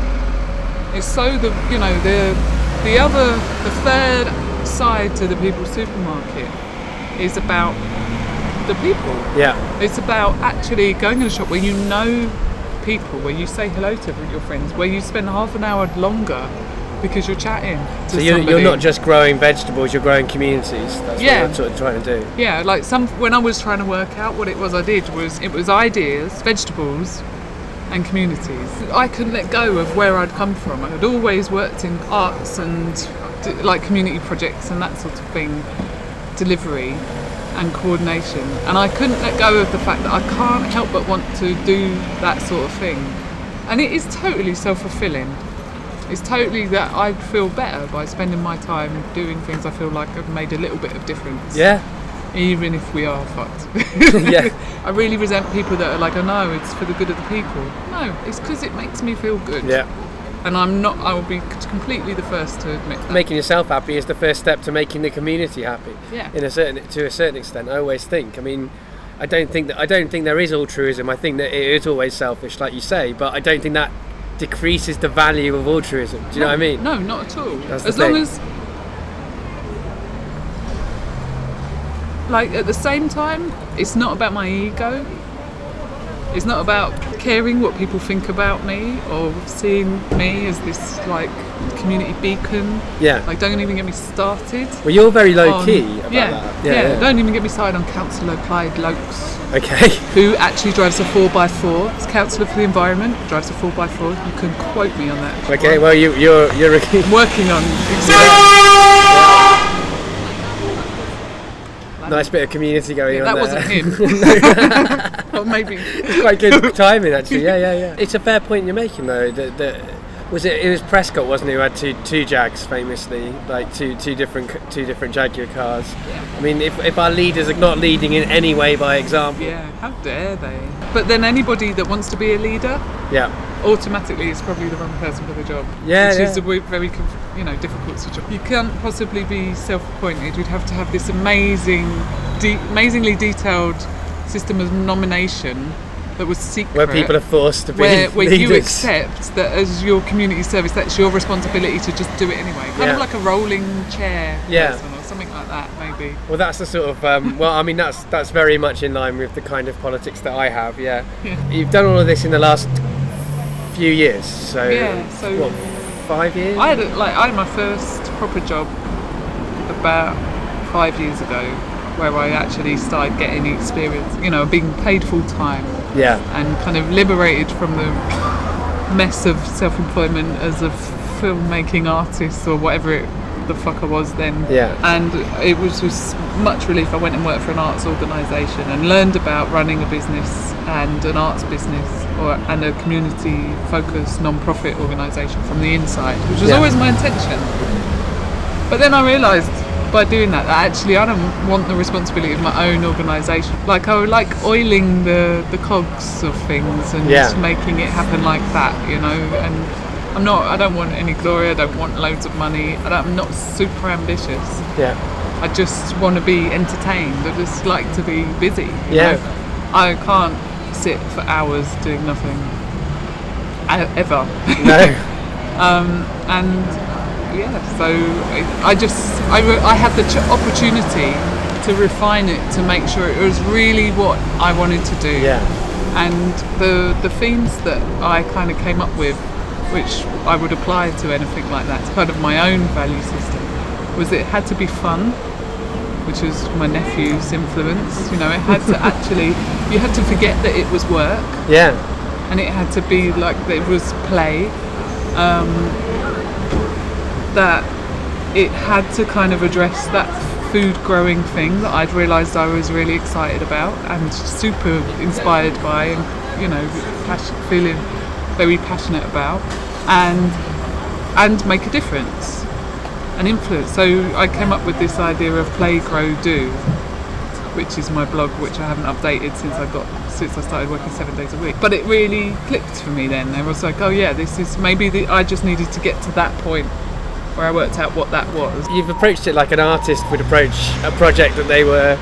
It's so the you know the the other the third side to the people's supermarket is about the people. Yeah, It's about actually going in a shop where you know people, where you say hello to your friends, where you spend half an hour longer because you're chatting. To so you're, you're not just growing vegetables; you're growing communities. That's Yeah. what I'm sort of trying to do. Yeah, like some when I was trying to work out what it was I did was it was ideas, vegetables, and communities. I couldn't let go of where I'd come from. I had always worked in arts and like community projects and that sort of thing, delivery and coordination, and I couldn't let go of the fact that I can't help but want to do that sort of thing. And it is totally self-fulfilling. It's totally that I feel better by spending my time doing things I feel like I've made a little bit of difference Yeah, even if we are fucked. [LAUGHS] Yeah. [LAUGHS] I really resent people that are like, oh no, it's for the good of the people. No, it's because it makes me feel good. yeah. And I'm not, I will be completely the first to admit that. Making yourself happy is the first step to making the community happy. Yeah. In a certain to a certain extent, I always think. I mean, I don't think that I don't think there is altruism. I think that it is always selfish, like you say. But I don't think that decreases the value of altruism. Do you know what I mean? No, not at all. That's as long thing. as, like, at the same time, it's not about my ego. It's not about caring what people think about me or seeing me as this like community beacon. Yeah. Like, don't even get me started. Well, you're very low on- key about yeah, that. Yeah, Yeah. Don't even get me started on Councillor Clyde Loakes, Okay. [LAUGHS] who actually drives a 4x4. It's Councillor for the Environment, drives a 4x4. You can quote me on that. Okay. Well, you you're you're. [LAUGHS] I'm working on nice bit of community going Yeah, on that there. wasn't him. [LAUGHS] or [LAUGHS] maybe. It's quite good [LAUGHS] timing actually. Yeah, yeah, yeah. It's a fair point you're making though. That, that was it. It was Prescott, wasn't he, who had two two Jags famously, like two two different two different Jaguar cars. I mean, if if our leaders are not leading in any way by example, Yeah, how dare they? But then anybody that wants to be a leader yeah, automatically is probably the wrong person for the job. Yeah, which is a very you know difficult situation. You can't possibly be self-appointed. We'd have to have this amazing, de- amazingly detailed system of nomination that was secret. where people are forced to be where, where you accept that as your community service, that's your responsibility to just do it anyway. Kind Yeah. of like a rolling chair Yeah. person or something like that, maybe. Well, that's the sort of um, well, I mean, that's that's very much in line with the kind of politics that I have. Yeah, Yeah. you've done all of this in the last few years. So Yeah, so- what, five years? I had like I had my first proper job about five years ago, where I actually started getting experience. You know, being paid full time yeah, and kind of liberated from the mess of self-employment as a filmmaking artist or whatever it the fuck I was then. Yeah. And it was with much relief. I went and worked for an arts organisation and learned about running a business and an arts business or and a community focused non-profit organisation from the inside, which was Yeah. always my intention. But then I realised by doing that actually I don't want the responsibility of my own organisation. Like I would like oiling the, the cogs of things and Yeah. making it happen like that, you know. And I'm not. I don't want any glory. I don't want loads of money. I don't, I'm not super ambitious. Yeah. I just want to be entertained. I just like to be busy. Yeah. know. I can't sit for hours doing nothing. Ever. No. [LAUGHS] Um, and yeah, so I, I just I, I had the ch- opportunity to refine it to make sure it was really what I wanted to do. Yeah. And the the themes that I kind of came up with, which I would apply to anything like that, it's kind of my own value system, was it had to be fun, which was my nephew's influence. You know, it had to [LAUGHS] actually you had to forget that it was work Yeah. and it had to be like it was play um, that it had to kind of address that food growing thing that I'd realised I was really excited about and super inspired by and you know passion, feeling very passionate about and and make a difference and influence so I came up with this idea of play grow do which is my blog, which I haven't updated since I got since I started working seven days a week. But it really clicked for me then. I was like, oh yeah, this is maybe the, I just needed to get to that point where I worked out what that was. You've approached it like an artist would approach a project that they were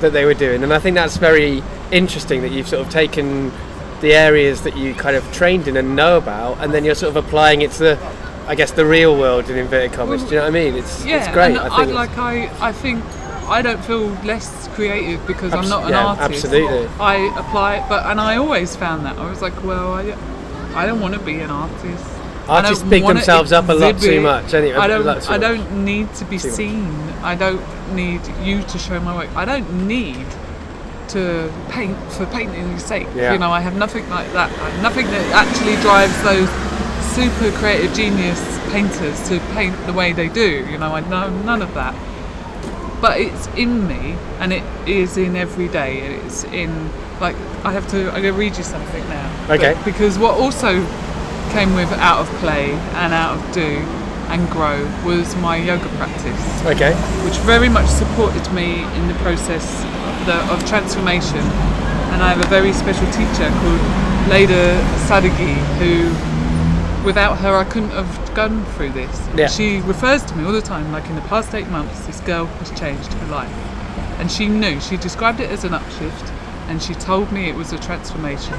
that they were doing, and I think that's very interesting that you've sort of taken the areas that you kind of trained in and know about, and then you're sort of applying it to the, I guess, the real world in inverted commas. Do you know what I mean? It's Yeah, it's great. I I think it's- like I I think I don't feel less creative because I'm not an yeah, artist. absolutely. I apply it, but and I always found that I was like, well, I, I don't want to be an artist. I Artists big themselves up a lot too much, anyway, I don't. I don't need to be seen. I don't need you to show my work. I don't need to paint for painting's sake. Yeah. You know, I have nothing like that. Nothing that actually drives those super creative genius painters to paint the way they do. You know, I know none of that. But it's in me, and it is in every day. It's in like I have to. I'm gonna read you something now. Okay. But- because what also came with out of play and out of do and grow was my yoga practice okay. which very much supported me in the process of, the, of transformation. And I have a very special teacher called Leda Sadeghi, who, without her, I couldn't have gone through this. Yeah. She refers to me all the time, like in the past eight months, this girl has changed her life. And she knew, she described it as an upshift, and she told me it was a transformation.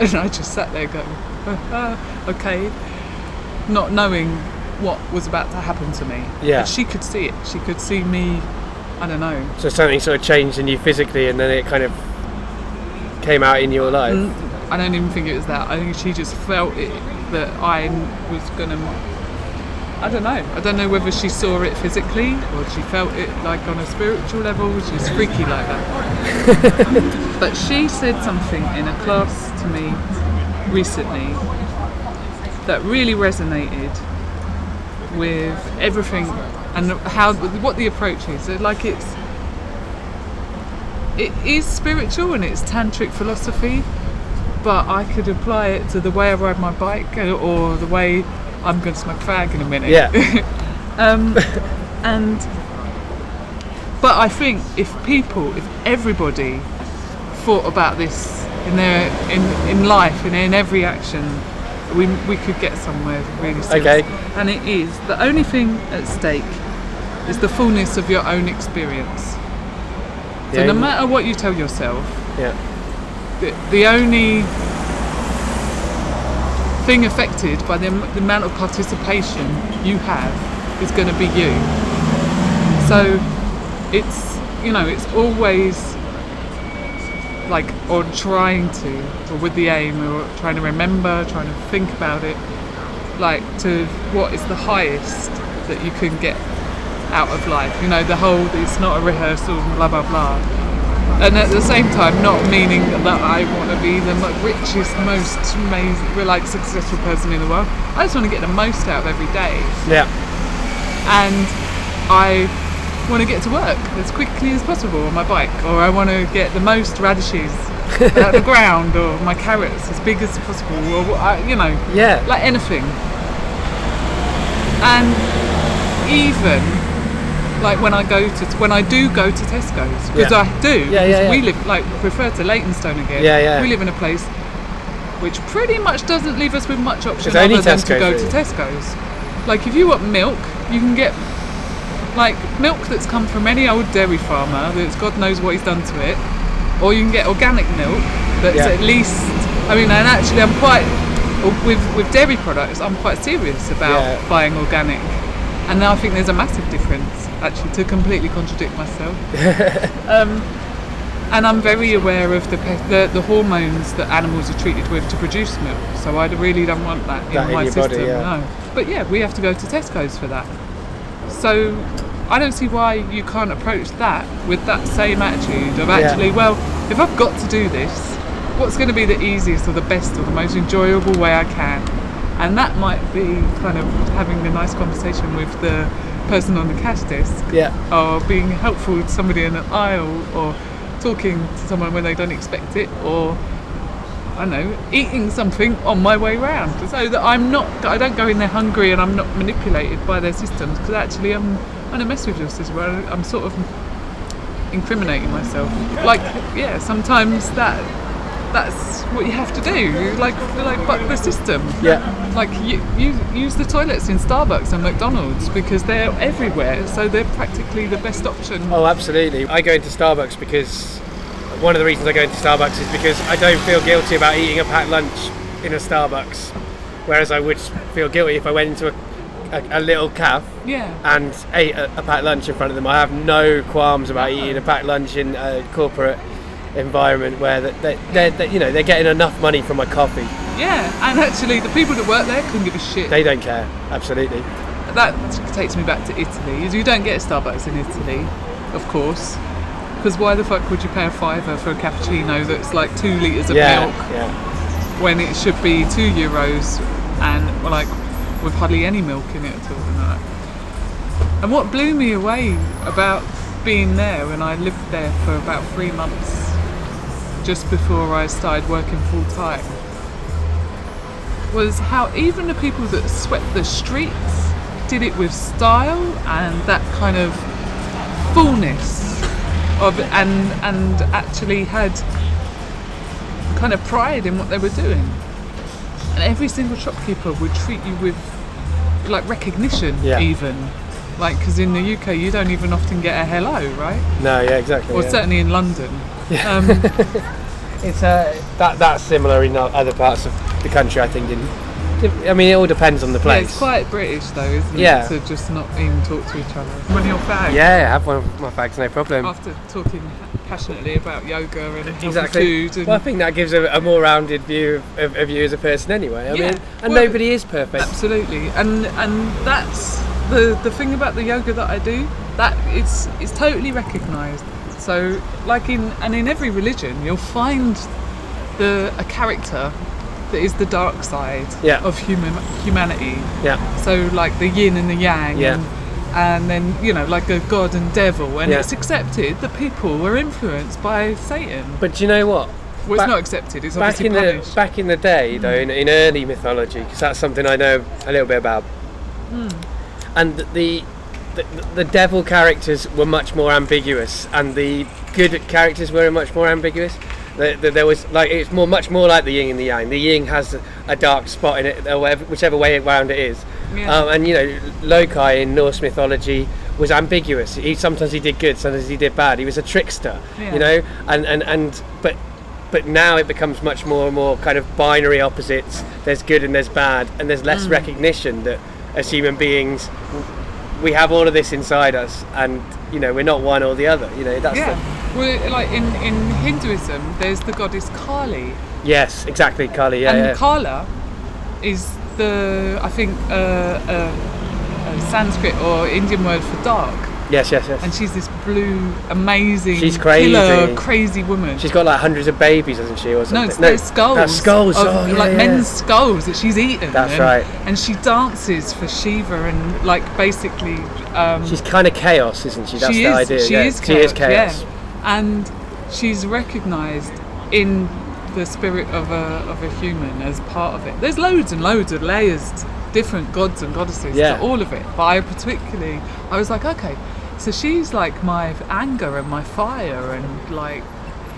And I just sat there going, "Ah, [LAUGHS] okay, not knowing what was about to happen to me. Yeah. But she could see it. She could see me. I don't know. So something sort of changed in you physically, and then it kind of came out in your life. Mm, I don't even think it was that. I think she just felt it that I was gonna. I don't know. I don't know whether she saw it physically or she felt it like on a spiritual level. She's freaky like that. [LAUGHS] but she said something in a class to me recently that really resonated with everything and how what the approach is. So, Like it's it is spiritual and it's tantric philosophy, but I could apply it to the way I ride my bike or the way I'm going to smoke fag in a minute. Yeah. [LAUGHS] um, and but I think if people, if everybody thought about this in their in, in life and in every action, we we could get somewhere really serious. Okay. And it is the only thing at stake is the fullness of your own experience. So Yeah. no matter what you tell yourself, Yeah. the, the only thing affected by the, the amount of participation you have is going to be you. So it's, you know, it's always like, or trying to, or with the aim, or trying to remember, trying to think about it, like to what is the highest that you can get out of life. You know, the whole, it's not a rehearsal, blah, blah, blah and at the same time not meaning that I want to be the richest, most amazing, like successful person in the world. I just want to get the most out of every day. Yeah. and I want to get to work as quickly as possible on my bike, or I want to get the most radishes [LAUGHS] out of the ground, or my carrots as big as possible, or you know, Yeah. like anything. And even like when I go to when I do go to Tesco's because Yeah. I do. Yeah, yeah, because We live like refer to Leytonstone again. Yeah, yeah. We live in a place which pretty much doesn't leave us with much option other than to go really. to Tesco's. Like if you want milk, you can get like milk that's come from any old dairy farmer that's God knows what he's done to it, or you can get organic milk that's Yeah. at least. I mean, and actually, I'm quite with with dairy products. I'm quite serious about Yeah. buying organic, and now I think there's a massive difference. Actually, to completely contradict myself, [LAUGHS] um, and I'm very aware of the, pe- the the hormones that animals are treated with to produce milk. So I really don't want that in That in my your body, system. yeah. No, but yeah, we have to go to Tesco's for that. So I don't see why you can't approach that with that same attitude of actually, well, if I've got to do this, what's going to be the easiest or the best or the most enjoyable way I can? And that might be kind of having a nice conversation with the person on the cash desk Yeah. or being helpful to somebody in an aisle or talking to someone when they don't expect it or I don't know, eating something on my way round so that I'm not, I don't go in there hungry and I'm not manipulated by their systems because actually I'm, I don't mess with your system. I'm sort of incriminating myself. Like, yeah, sometimes that that's what you have to do. Like, like, but the system. Yeah. Like, you, you use the toilets in Starbucks and McDonald's because they're everywhere, so they're practically the best option. Oh, absolutely. I go into Starbucks because one of the reasons I go into Starbucks is because I don't feel guilty about eating a packed lunch in a Starbucks, whereas I would feel guilty if I went into a, a, a little cafe Yeah. and ate a, a packed lunch in front of them. I have no qualms about eating a packed lunch in a corporate environment where that they, they're, they you know they're getting enough money from my coffee. Yeah, and actually, the people that work there couldn't give a shit. They don't care. Absolutely. that takes me back to Italy. You don't get a Starbucks in Italy, of course, because why the fuck would you pay a fiver for a cappuccino that's like two liters of yeah. milk Yeah. when it should be two euros and like with hardly any milk in it at all? And, that. and what blew me away about being there, when I lived there for about three months, just before I started working full time, was how even the people that swept the streets did it with style and that kind of fullness of and and actually had kind of pride in what they were doing. And every single shopkeeper would treat you with like recognition, Yeah. even like because in the UK you don't even often get a hello, right? No. Yeah. Exactly. Or yeah. certainly in London. Um, [LAUGHS] It's uh, that that's similar in other parts of the country. I think. In, I mean, it all depends on the yeah, place. it's quite British though, isn't Yeah. it? To just not even talk to each other. When you're back, Yeah, I have one of my fags, no problem. after talking passionately about yoga and healthy exactly. food and Well, I think that gives a, a more rounded view of, of you as a person, anyway. I Yeah. mean, and Well- nobody is perfect. Absolutely, and and that's the the thing about the yoga that I do. That it's it's totally recognised. So, like in and in every religion, you'll find the a character that is the dark side Yeah. of human humanity. Yeah, So, like the yin and the yang. Yeah. And, and then you know, like a god and devil, and Yeah. it's accepted that people were influenced by Satan. but do you know what? Well, Back- it's not accepted. It's Back obviously in the back in the day, though, in, in early mythology, because that's something I know a little bit about, Hmm. and the, the the devil characters were much more ambiguous, and the good characters were much more ambiguous. The, the, there was like it's more much more like the yin and the yang. The yin has a, a dark spot in it, whatever, whichever way around it is. Yeah. Um, and you know, Loki in Norse mythology was ambiguous. He sometimes he did good, sometimes he did bad. He was a trickster, Yeah. you know. And and and but but now it becomes much more and more kind of binary opposites. There's good and there's bad, and there's less Mm. recognition that as human beings we have all of this inside us, and you know we're not one or the other. You know that's yeah. the, Well, like in, in Hinduism, there's the goddess Kali, yes, exactly, Kali. Yeah, and yeah. Kala is the I think uh, uh, a Sanskrit or Indian word for dark. Yes, yes, yes. and she's this blue, amazing, She's crazy. killer, crazy woman. She's got like hundreds of babies, hasn't she, or no, it's their skulls. That's skulls. Of, oh, yeah, like yeah. men's skulls that she's eaten. That's and, right. And she dances for Shiva and like basically. Um, She's kind of chaos, isn't she? That's she the is. idea. She yeah. is. She is chaos. Yeah. And she's recognised in the spirit of a of a human as part of it. There's loads and loads of layers, different gods and goddesses Yeah. to all of it. But I particularly, I was like, okay, so she's like my anger and my fire and like.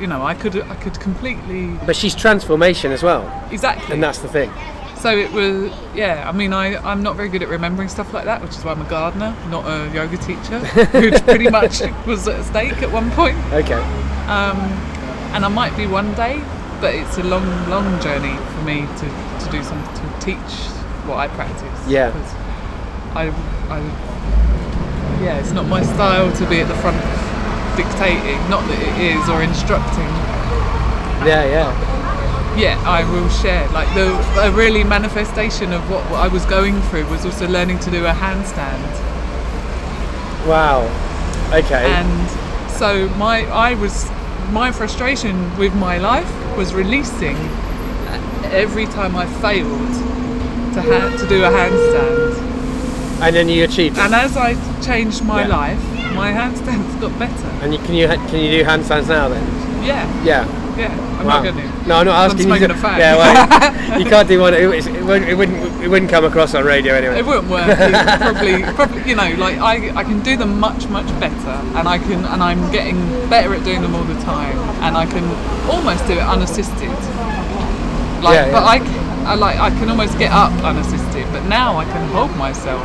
You know, I could I could completely But she's transformation as well, exactly. and that's the thing. So it was, yeah. I mean, I I'm not very good at remembering stuff like that, which is why I'm a gardener, not a yoga teacher, [LAUGHS] which pretty much was at stake at one point. Okay. Um, and I might be one day, but it's a long, long journey for me to, to do something to teach what I practice. Yeah. I, I, yeah, it's not my style to be at the front dictating. Not that it is or instructing. Yeah, yeah. Yeah, I will share. Like the a really manifestation of what, what I was going through was also learning to do a handstand. Wow. Okay. and so my I was my frustration with my life was releasing every time I failed to ha- to do a handstand. And then you achieved it. And as I changed my Yeah. life, my handstands got better. And you, can you can you do handstands now then? Yeah, Yeah. yeah. I'm Wow. not going to. No, I'm not asking I'm you. To, a fag. yeah, well, [LAUGHS] you can't do one. It, it, wouldn't, it wouldn't. It wouldn't come across on radio anyway. It wouldn't work. Probably, probably, you know, like I, I can do them much, much better, and I can, and I'm getting better at doing them all the time, and I can almost do it unassisted. Like, Yeah, but yeah. I, c- I like, I can almost get up unassisted, but now I can hold myself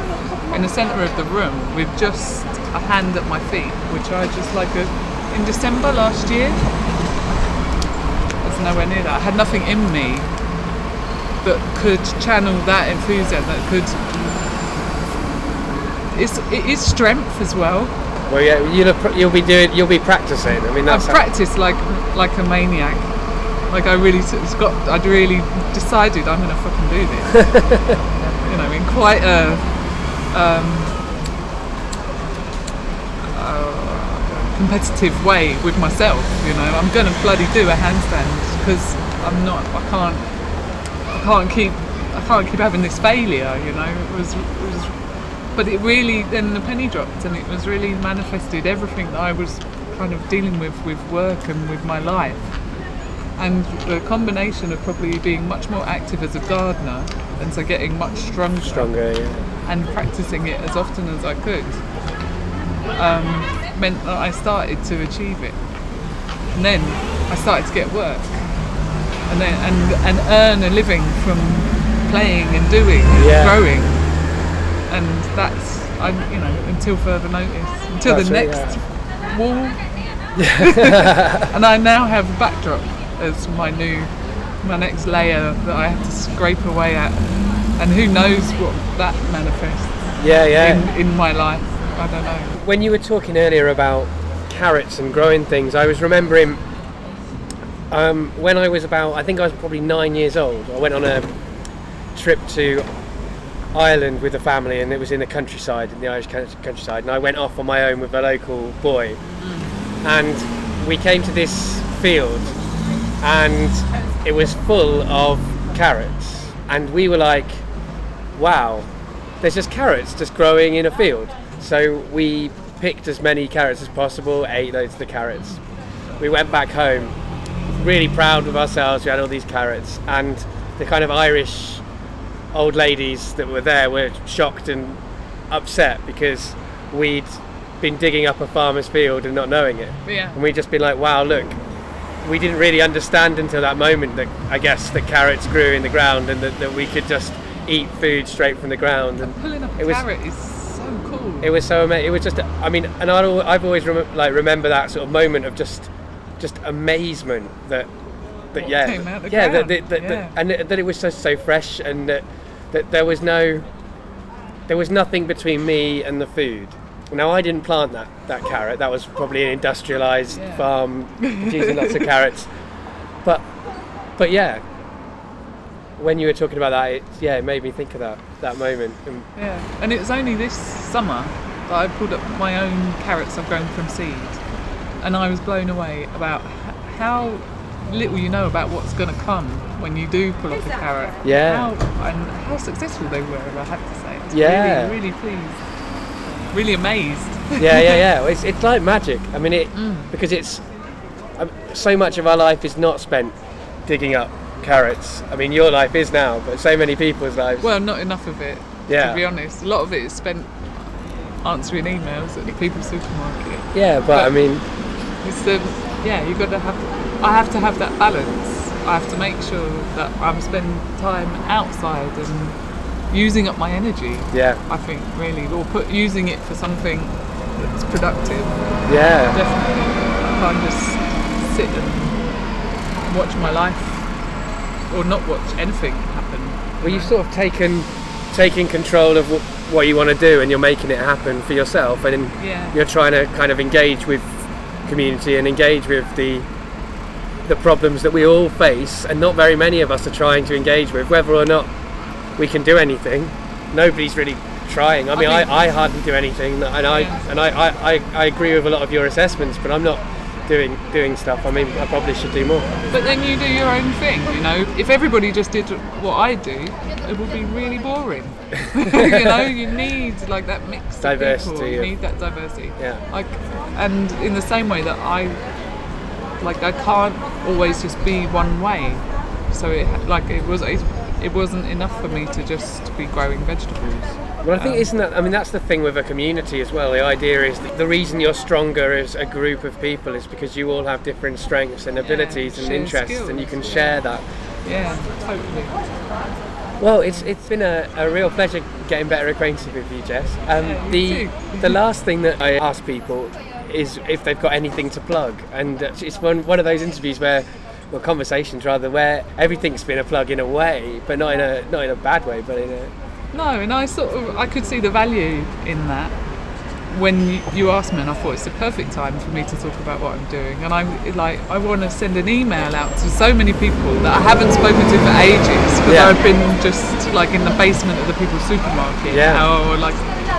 in the centre of the room with just a hand at my feet, which I just like a, in December last year. There's nowhere near that. I had nothing in me that could channel that enthusiasm that could it's it is strength as well Well, yeah, you'll you'll be doing. You'll be practicing. I mean, i've practiced like like a maniac like i really it's got i'd really decided i'm gonna fucking do this [LAUGHS] you know in quite a um uh, competitive way with myself you know i'm gonna bloody do a handstand because i'm not i can't I can't keep I can't keep having this failure, you know. It was, it was but it really then the penny dropped and it was really manifested everything that I was kind of dealing with with work and with my life. And the combination of probably being much more active as a gardener and so getting much stronger, stronger. Yeah. and practicing it as often as I could um, meant that I started to achieve it. And then I started to get work and then and, and earn a living from playing and doing and Yeah. growing. And that's I you know until further notice until That's the it, next wall. [LAUGHS] [LAUGHS] and I now have a backdrop as my new my next layer that I have to scrape away at. And who knows what that manifests Yeah, yeah. in, in my life. I don't know. when you were talking earlier about carrots and growing things, I was remembering um, when I was about, I think I was probably nine years old. I went on a trip to Ireland with the family, and it was in the countryside, in the Irish countryside. And I went off on my own with a local boy, and we came to this field, and it was full of carrots, and we were like, "Wow, there's just carrots just growing in a field." So we picked as many carrots as possible, ate loads of the carrots. We went back home, really proud of ourselves. We had all these carrots, and the kind of Irish old ladies that were there were shocked and upset because we'd been digging up a farmer's field and not knowing it. Yeah. And we'd just been like, wow, look, we didn't really understand until that moment that I guess that carrots grew in the ground and that, that we could just eat food straight from the ground. And Pulling up a it was carrot is so cool. it was so amazing. It was just, I mean, and I'd, I've always rem- like remember that sort of moment of just, just amazement that, that What yeah, came out the yeah, that, that, that, yeah. and that that it was just so fresh and that, that there was no, there was nothing between me and the food. Now I didn't plant that that carrot. That was probably an industrialized Yeah. farm using lots of carrots. But, but yeah. When you were talking about that, it, yeah, it made me think of that that moment. And Yeah, and it was only this summer that I pulled up my own carrots I've grown from seed, and I was blown away about how little you know about what's going to come when you do pull off a carrot. Yeah. How, and how successful they were, I have to say. It's Yeah. Really, really pleased. Really amazed. yeah, yeah, yeah. It's, it's like magic. I mean, it Mm. because it's um, so much of our life is not spent digging up carrots. I mean, your life is now, but so many people's lives. Well, not enough of it, Yeah. to be honest. A lot of it is spent answering emails at the people's supermarket. yeah, but, I mean, It's the yeah, you've got to have. I have to have that balance. I have to make sure that I'm spending time outside and using up my energy. yeah, I think really, or put using it for something that's productive. yeah, Definitely, I can't just sit and watch my life, or not watch anything happen. Well, you've sort of taken taking control of wh- what you want to do, and you're making it happen for yourself, and Yeah. you're trying to kind of engage with community and engage with the the problems that we all face, and not very many of us are trying to engage with, whether or not we can do anything. Nobody's really trying. I mean, I, think- I, hardly do anything, and I Yeah. and I, I, I, I agree with a lot of your assessments, but I'm not doing doing stuff. I mean, I probably should do more. But then you do your own thing, you know. If everybody just did what I do, it would be really boring. [LAUGHS] you know, you need like that mix of Diversity people. You need that diversity. Yeah. Like, and in the same way that I, like, I can't always just be one way. So it like it was it, it wasn't enough for me to just be growing vegetables. Well, I think Um, isn't that? I mean, that's the thing with a community as well. The idea is that the reason you're stronger as a group of people is because you all have different strengths and abilities and share interests, and you can skills, share that. Yeah, totally. Well, it's it's been a, a real pleasure getting better acquainted with you, Jess. Um, Yeah, you the the last thing that I ask people is if they've got anything to plug, and it's one one of those interviews where. Well, conversations rather, where everything's been a plug in a way, but not in a not in a bad way, but in a No, and I sort of I could see the value in that when you, you asked me, and I thought it's the perfect time for me to talk about what I'm doing. And I'm like, I want to send an email out to so many people that I haven't spoken to for ages because Yeah. I've been just like in the basement of the people's supermarket, Yeah. or like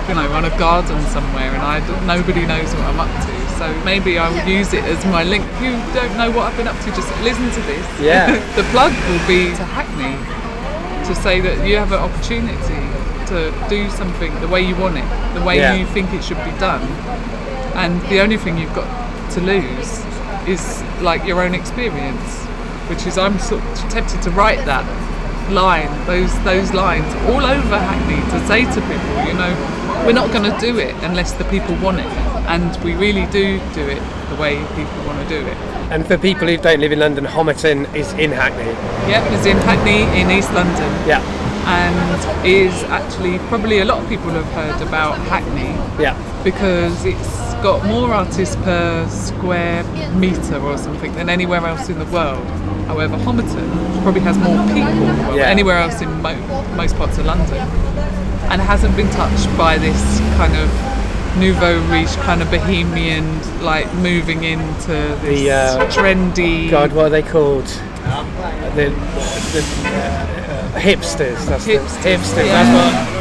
you know on a garden somewhere, and I nobody knows what I'm up to. So maybe I will use it as my link. You don't know what I've been up to, just listen to this. Yeah. [LAUGHS] the plug will be to Hackney to say that you have an opportunity to do something the way you want it, the way Yeah. you think it should be done. And the only thing you've got to lose is like your own experience, which is I'm sort of tempted to write that line, those those lines all over Hackney to say to people, you know, we're not going to do it unless the people want it, and we really do do it the way people want to do it. And for people who don't live in London, Homerton is in Hackney. Yep, it's in Hackney in East London. Yeah, and is actually probably a lot of people have heard about Hackney yeah, because it's got more artists per square metre or something than anywhere else in the world. However, Homerton probably has more people than Yeah. anywhere else in mo- most parts of London and hasn't been touched by this kind of nouveau riche kind of bohemian like moving into this The, uh, trendy God, what are they called? The, the uh, hipsters. That's the- Hipsters, hipsters. yeah. That's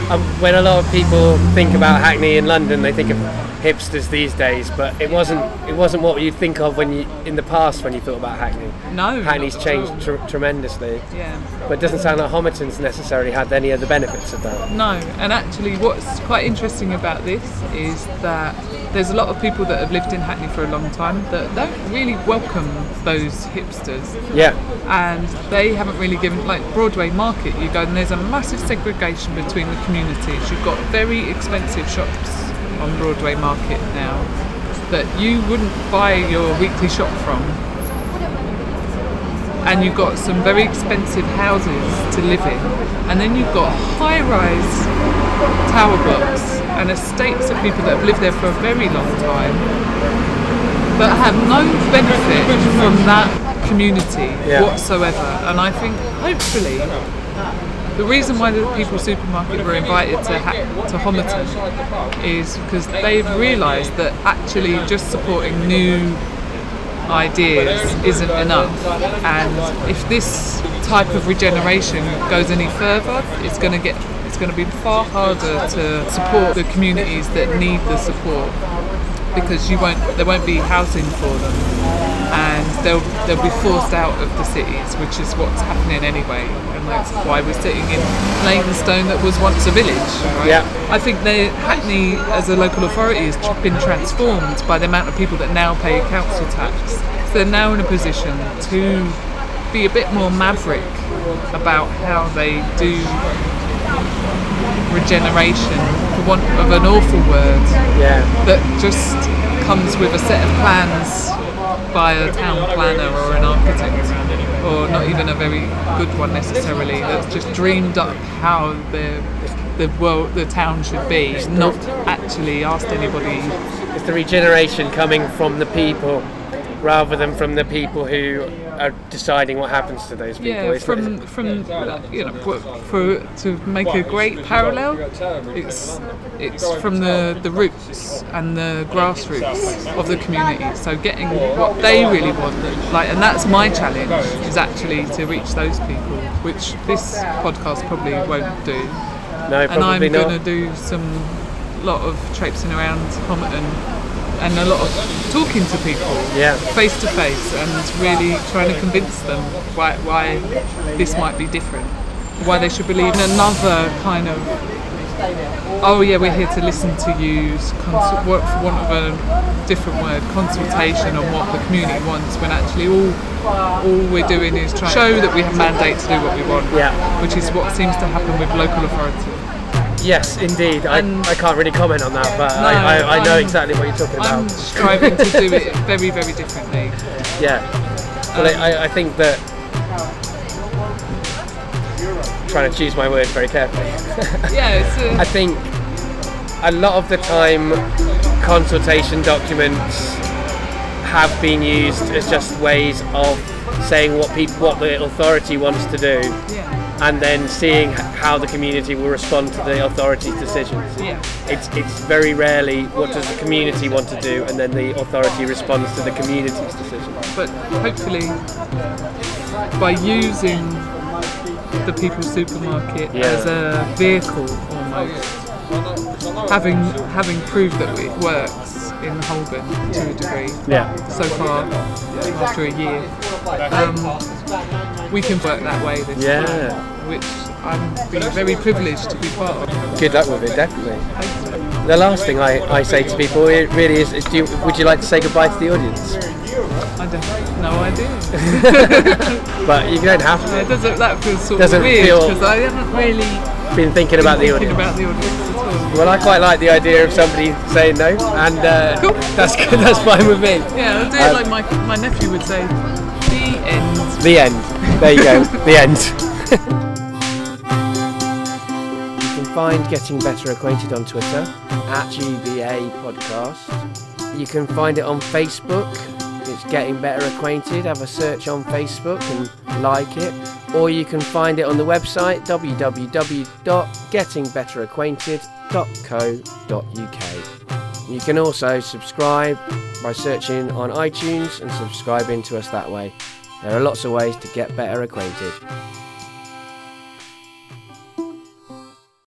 what. Um, when a lot of people think about Hackney in London, they think of hipsters these days. But it wasn't. It wasn't what you'd think of when you in the past when you thought about Hackney. no Hackney's not at all. changed tr- tremendously, yeah but it doesn't sound like Homerton's necessarily had any of the benefits of that. No, and actually, what's quite interesting about this is that there's a lot of people that have lived in Hackney for a long time that don't really welcome those hipsters, Yeah, and they haven't really given like Broadway Market. You go and there's a massive segregation between the communities. You've got very expensive shops on Broadway Market now that you wouldn't buy your weekly shop from and you've got some very expensive houses to live in, and then you've got high-rise tower blocks and estates of people that have lived there for a very long time, but have no benefit from that community Yeah. whatsoever. And I think hopefully the reason why the People's Supermarket were invited to ha- to Homerton is because they've realised that actually just supporting new ideas isn't enough. And if this type of regeneration goes any further it's going to get it's going to be far harder to support the communities that need the support because you won't there won't be housing for them and they'll they'll be forced out of the cities which is what's happening anyway and that's why we're sitting in Leytonstone that was once a village right? Yeah. I think they Hackney as a local authority has been transformed by the amount of people that now pay council tax so they're now in a position to be a bit more maverick about how they do regeneration for want of an awful word Yeah. that just comes with a set of plans by a town planner or an architect, or not even a very good one necessarily. That's just dreamed up how the the world, the town should be, not actually asked anybody. It's the regeneration coming from the people rather than from the people who are deciding what happens to those people. Yeah, from it? from you know for, for to make a great parallel, it's it's from the the roots and the grassroots of the community. So getting what they really want, like, and that's my challenge is actually to reach those people, which this podcast probably won't do. no, probably and I'm going to do some lot of traipsing around Homerton and a lot of talking to people Yeah. face to face and really trying to convince them why, why this might be different why they should believe in another kind of oh yeah we're here to listen to you cons- what for want of a different word consultation on what the community wants when actually all all we're doing is trying to show that we have mandate to do what we want Yeah. which is what seems to happen with local authority Yes, indeed. I, And- I can't really comment on that, but No, I, I, I know I'm- exactly what you're talking about. I'm striving to do it [LAUGHS] very, very differently. Yeah. But Um, I, I think that trying to choose my words very carefully. [LAUGHS] Yeah, it's I a, think a lot of the time consultation documents have been used as just ways of saying what people what the authority wants to do yeah, and then seeing how the community will respond to the authority's decisions. yeah, It's it's very rarely what does the community want to do and then the authority responds to the community's decision. but hopefully by using the People's Supermarket Yeah. as a vehicle almost, oh, having having proved that it works in Holborn to a degree Yeah. so far after a year, um, we can work that way this Yeah. time, which I'm being very privileged to be part of. Good luck with it, definitely. The last thing I, I say to people it really is, is do you, would you like to say goodbye to the audience? I don't no idea. [LAUGHS] But you don't have Yeah, to. does it, that feels sort Doesn't of weird because I haven't really Been thinking about the thinking audience. about the audience at all. Well, I quite like the idea of somebody saying no, and uh, [LAUGHS] Cool. that's good. That's fine with me. Yeah, I'll do Um, it like my, my nephew would say. The end. The end. There you go. [LAUGHS] the end. [LAUGHS] you can find Getting Better Acquainted on Twitter at GBA Podcast. You can find it on Facebook. It's Getting Better Acquainted. Have a search on Facebook and like it. Or you can find it on the website www.gettingbetteracquainted.co.uk. You can also subscribe by searching on iTunes and subscribing to us that way. There are lots of ways to get better acquainted.